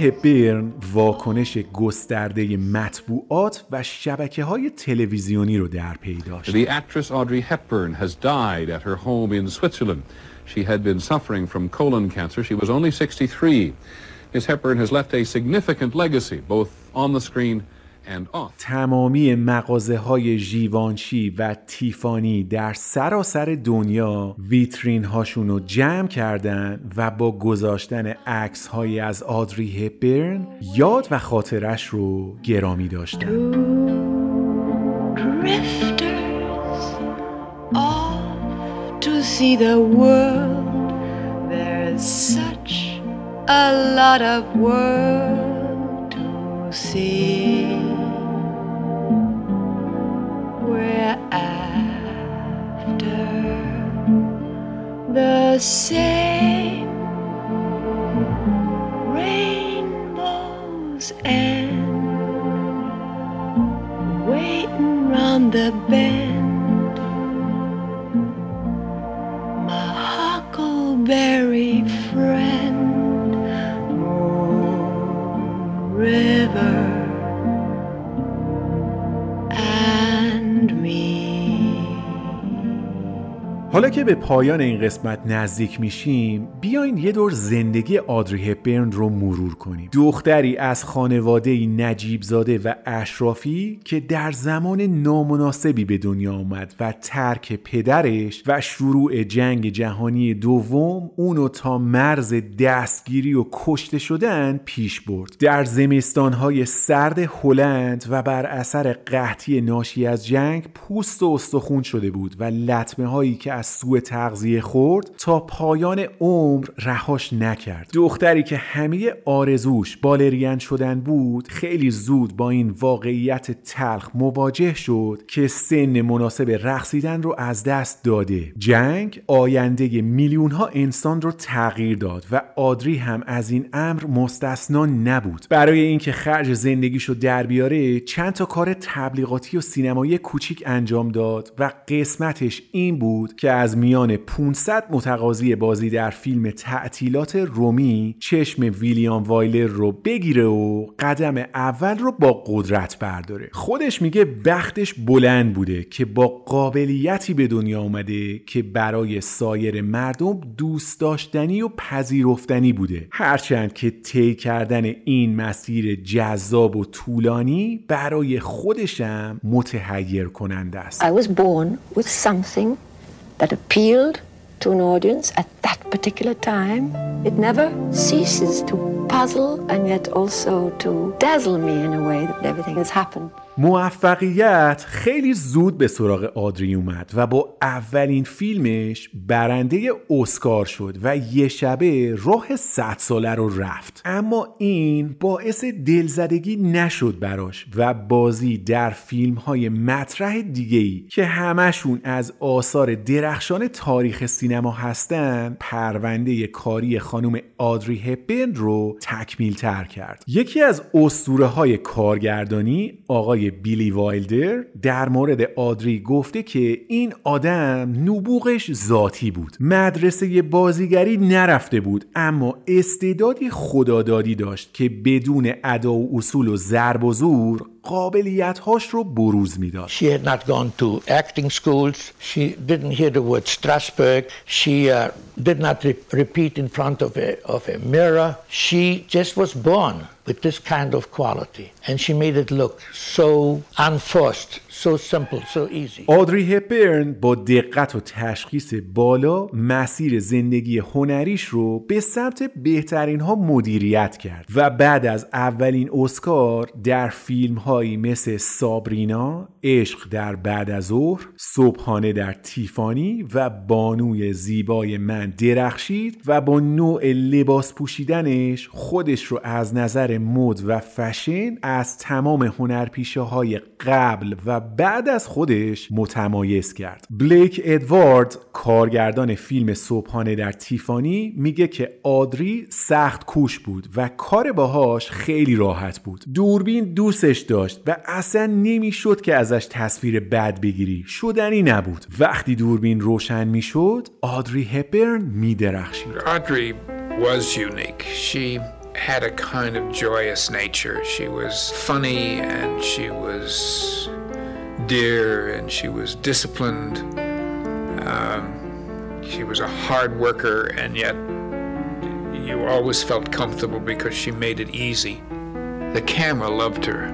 Speaker 1: مرگ هپبرن واکنش گسترده مطبوعات و شبکه های تلویزیونی رو در پی داشت.
Speaker 19: The actress Audrey Hepburn has died at her home in Switzerland. She had been suffering from colon cancer. She was only 63. Ms. Hepburn has left a significant legacy, both on the screen.
Speaker 1: تمامی مغازه های ژیوانشی و تیفانی در سراسر دنیا ویترین هاشون رو جمع کردن و با گذاشتن عکس هایی از آدری هپبرن یاد و خاطرش رو گرامی داشتن
Speaker 6: drifters off to see the world. There's such a lot of world to see. We're after the same rainbows and waiting round the bend. My huckleberry friend, River,
Speaker 1: حالا که به پایان این قسمت نزدیک میشیم بیاین یه دور زندگی آدری هپبرن رو مرور کنیم. دختری از خانواده نجیب زاده و اشرافی که در زمان نامناسبی به دنیا آمد و ترک پدرش و شروع جنگ جهانی دوم اونو تا مرز دستگیری و کشته شدن پیش برد. در زمستانهای سرد هلند و بر اثر قحطی ناشی از جنگ پوست و استخون شده بود و لطمه هایی که از سوء تغذیه خورد تا پایان عمر رهاش نکرد. دختری که همه آرزوش بالرین شدن بود خیلی زود با این واقعیت تلخ مواجه شد که سن مناسب رقصیدن رو از دست داده. جنگ آینده میلیون ها انسان رو تغییر داد و آدری هم از این امر مستثنا نبود. برای اینکه خرج زندگیشو در بیاره چند تا کار تبلیغاتی و سینمایی کوچیک انجام داد و قسمتش این بود که از میان 500 متقاضی بازی در فیلم تعطیلات رومی چشم ویلیام وایلر رو بگیره و قدم اول رو با قدرت برداره. خودش میگه بختش بلند بوده که با قابلیتی به دنیا اومده که برای سایر مردم دوست داشتنی و پذیرفتنی بوده. هرچند که طی کردن این مسیر جذاب و طولانی برای خودشم متحیر کننده است.
Speaker 3: I was born with something that appealed to an audience at that particular time. It never ceases to puzzle and yet also to dazzle me in a way that everything has happened.
Speaker 1: موفقیت خیلی زود به سراغ آدری اومد و با اولین فیلمش برنده اسکار شد و یه شبه راه صد ساله رو رفت. اما این باعث دلزدگی نشد براش و بازی در فیلم های مطرح دیگهی که همشون از آثار درخشان تاریخ سینما هستن پرونده کاری خانم آدری هپبرن رو تکمیل تر کرد. یکی از اسطوره های کارگردانی آقای آقای بیلی وایلدر در مورد آدری گفته که این آدم نبوغش ذاتی بود. مدرسه بازیگری نرفته بود اما استعدادی خدادادی داشت که بدون ادا و اصول و ضرب و زور قابلیت هاش رو بروز میداد
Speaker 20: She had not gone to acting schools. She didn't hear the word Strasbourg. She uh, did not re- repeat in front of a, of a mirror. She just was born with this kind of quality. And she made it look so unforced, so simple, so easy.
Speaker 1: آدری هپبرن با دقت و تشخیص بالا مسیر زندگی هنریش رو به سمت بهترین ها مدیریت کرد و بعد از اولین اسکار در فیلم هایی مثل سابرینا، عشق در بعد از ظهر، صبحانه در تیفانی و بانوی زیبای من درخشید و با نوع لباس پوشیدنش خودش رو از نظر مد و فشن از تمام هنرپیشه های قبل و بعد از خودش متمایز کرد. بلیک ادوارد کارگردان فیلم صبحانه در تیفانی میگه که آدری سخت کوش بود و کار باهاش خیلی راحت بود. دوربین دوستش داشت و اصلا نمی‌شد که ازش تصویر بد بگیری. شدنی نبود. وقتی دوربین روشن می‌شد آدری هپبرن میدرخشید.
Speaker 21: Audrey was unique. She had a kind of joyous nature. She was funny and she was dear and she was disciplined. Um, she was a hard worker and yet you always felt comfortable because she made it easy. The camera loved her.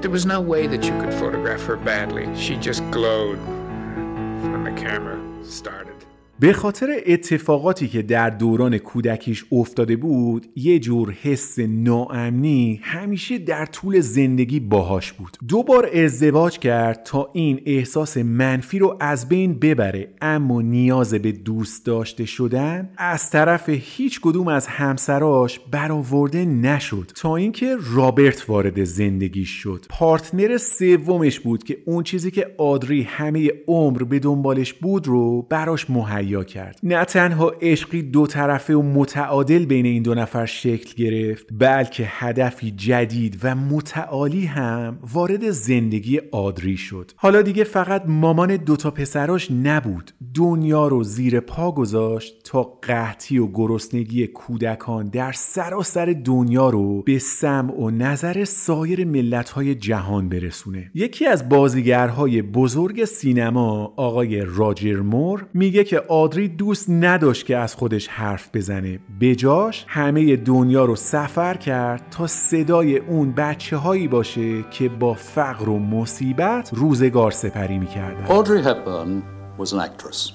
Speaker 21: There was no way that you could photograph her badly. She just glowed when the camera started.
Speaker 1: به خاطر اتفاقاتی که در دوران کودکیش افتاده بود یه جور حس ناامنی همیشه در طول زندگی باهاش بود. دو بار ازدواج کرد تا این احساس منفی رو از بین ببره اما نیاز به دوست داشته شدن از طرف هیچ کدوم از همسراش برآورده نشد تا اینکه رابرت وارد زندگیش شد. پارتنر سومش بود که اون چیزی که آدری همه عمر به دنبالش بود رو براش مهیا کرد. نه تنها عشقی دو طرفه و متعادل بین این دو نفر شکل گرفت بلکه هدفی جدید و متعالی هم وارد زندگی آدری شد. حالا دیگه فقط مامان دوتا پسراش نبود. دنیا رو زیر پا گذاشت تا قحطی و گرسنگی کودکان در سراسر دنیا رو به سمع و نظر سایر ملت‌های جهان برسونه. یکی از بازیگرهای بزرگ سینما آقای راجر مور میگه که آدری دوست نداشت که از خودش حرف بزنه بجاش همه دنیا رو سفر کرد تا صدای اون بچه هایی باشه که با فقر و مصیبت روزگار سپری می‌کردن
Speaker 22: Audrey Hepburn was an actress,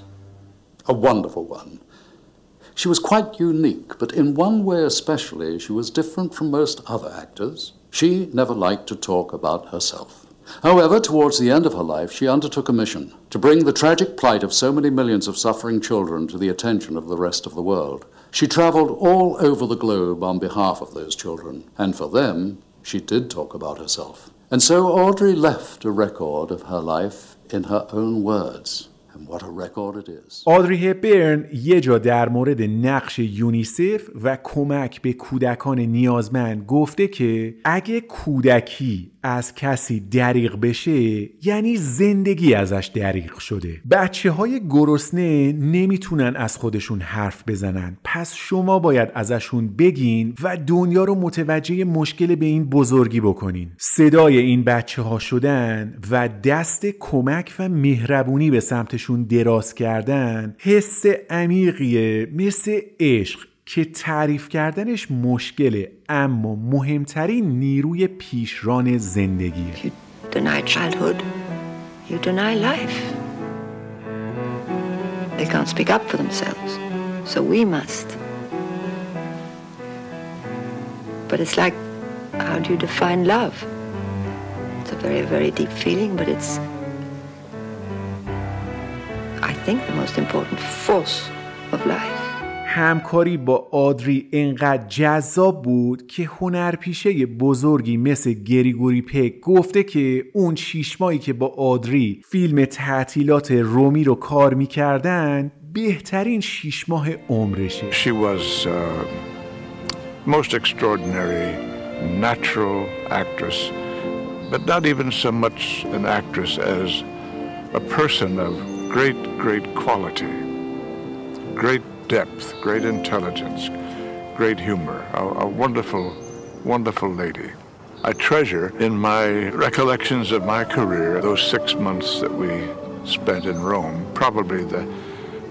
Speaker 22: a wonderful one. She was quite unique, but in one way especially, she was different from most other actors. She never liked to talk about herself. However, towards the end of her life, she undertook a mission to bring the tragic plight of so many millions of suffering children to the attention of the rest of the world. She traveled all over the globe on behalf of those children, and for them, she did talk about herself. And so Audrey left a record of her life in her own words.
Speaker 1: آدری هپبرن یه جا در مورد نقش یونیسف و کمک به کودکان نیازمند گفته که اگه کودکی از کسی دریغ بشه یعنی زندگی ازش دریغ شده. بچه های گرسنه نمی‌تونن از خودشون حرف بزنن. پس شما باید ازشون بگین و دنیا رو متوجه مشکل به این بزرگی بکنین. صدای این بچه ها شدن و دست کمک و مهربونی به خودشون دراز کردن حس عمیقیه مثل عشق که تعریف کردنش مشکله اما مهمترین نیروی پیشران
Speaker 3: زندگی. Very, very deep feeling, but it's I think, the most important force of life.
Speaker 1: همکاری با آدری انقدر جذاب بود که هنرپیشه بزرگی مثل گریگوری پک گفته که اون شیش ماهی که با آدری فیلم تعطیلات رومی رو کار می‌کردن بهترین شیش ماه عمرشه
Speaker 5: She was uh, most extraordinary, natural actress. but not even so much an actress as a person of great, great quality, great depth, great intelligence, great humor, a, a wonderful, wonderful lady. I treasure in my recollections of my career those six months that we spent in Rome, probably the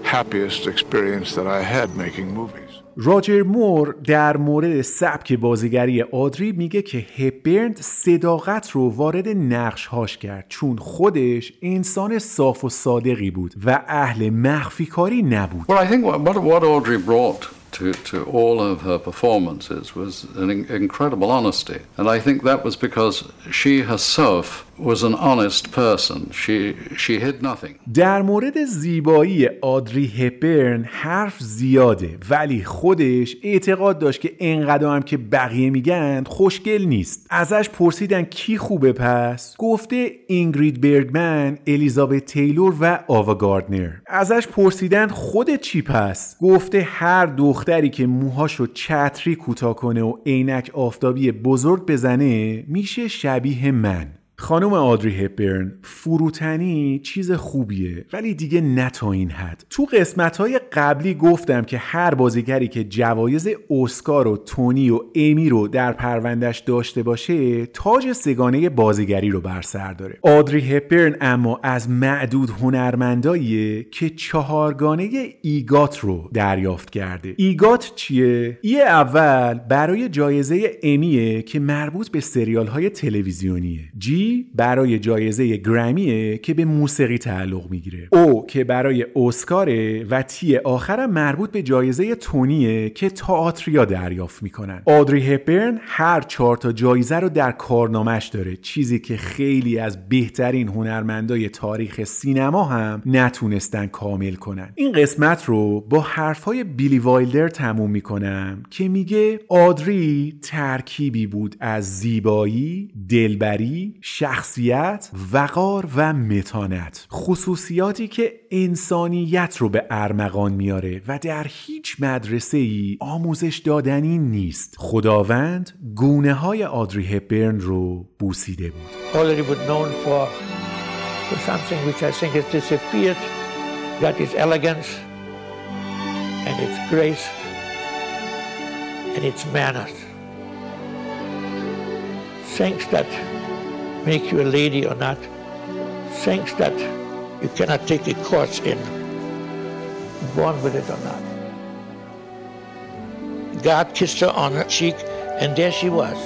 Speaker 5: happiest experience that I had making movies.
Speaker 1: راجر مور در مورد سبک بازیگری آدری میگه که هپبرن صداقت رو وارد نقش هاش کرد چون خودش انسان صاف و صادقی بود و اهل مخفی کاری نبود
Speaker 22: Well, I think what, what, Audrey brought to, to all of her performances was an in- incredible honesty. And I think that was because she herself was an honest person. She, she hid nothing.
Speaker 1: در مورد زیبایی آدری هپبرن حرف زیاده ولی خودش اعتقاد داشت که انقدر هم که بقیه میگن خوشگل نیست ازش پرسیدن کی خوبه پس گفته اینگرید برگمن الیزابت تیلور و آوا گاردنر ازش پرسیدن خودت چی پس گفته هر دختری که موهاشو چتری کوتاه کنه و عینک آفتابی بزرگ بزنه میشه شبیه من خانم آدری هپبرن فروتنی چیز خوبیه ولی دیگه نه تا این حد. تو قسمت های قبلی گفتم که هر بازیگری که جوایز اسکار و تونی و امی رو در پروندش داشته باشه تاج سه‌گانه بازیگری رو بر سر داره. آدری هپبرن اما از معدود هنرمنداییه که چهارگانه EGOT رو دریافت کرده. EGOT چیه؟ E اول برای جایزه امیه که مربوط به سریال های تلویزیونیه. جی؟ برای جایزه گرمیه که به موسیقی تعلق می‌گیره. O که برای اسکاره و T آخرم مربوط به جایزه تونیه که تئاتریا دریافت می‌کنن. آدری هپبرن هر چهار تا جایزه رو در کارنامش داره. چیزی که خیلی از بهترین هنرمندای تاریخ سینما هم نتونستن کامل کنن. این قسمت رو با حرفهای بیلی وایلدر تموم می‌کنم که میگه آدری ترکیبی بود از زیبایی دلبری شخصیت وقار و متانت. خصوصیاتی که انسانیت رو به ارمغان میاره و در هیچ مدرسه ای آموزش دادنی نیست. خداوند گونه های آدری هپبرن رو بوسیده بود.
Speaker 20: Hollywood known for, for something which I think has disappeared, that is elegance and its grace and its manners. Things that make you a lady or not, things that you cannot take a course in, born with it or not. God kissed her on her cheek, and there she was.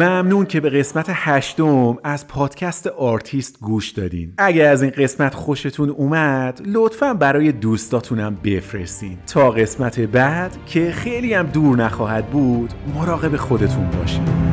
Speaker 1: ممنون که به قسمت هشتم از پادکست آرتیست گوش دادین. اگه از این قسمت خوشتون اومد لطفا برای دوستاتونم بفرستین. تا قسمت بعد که خیلی هم دور نخواهد بود مراقب خودتون باشین.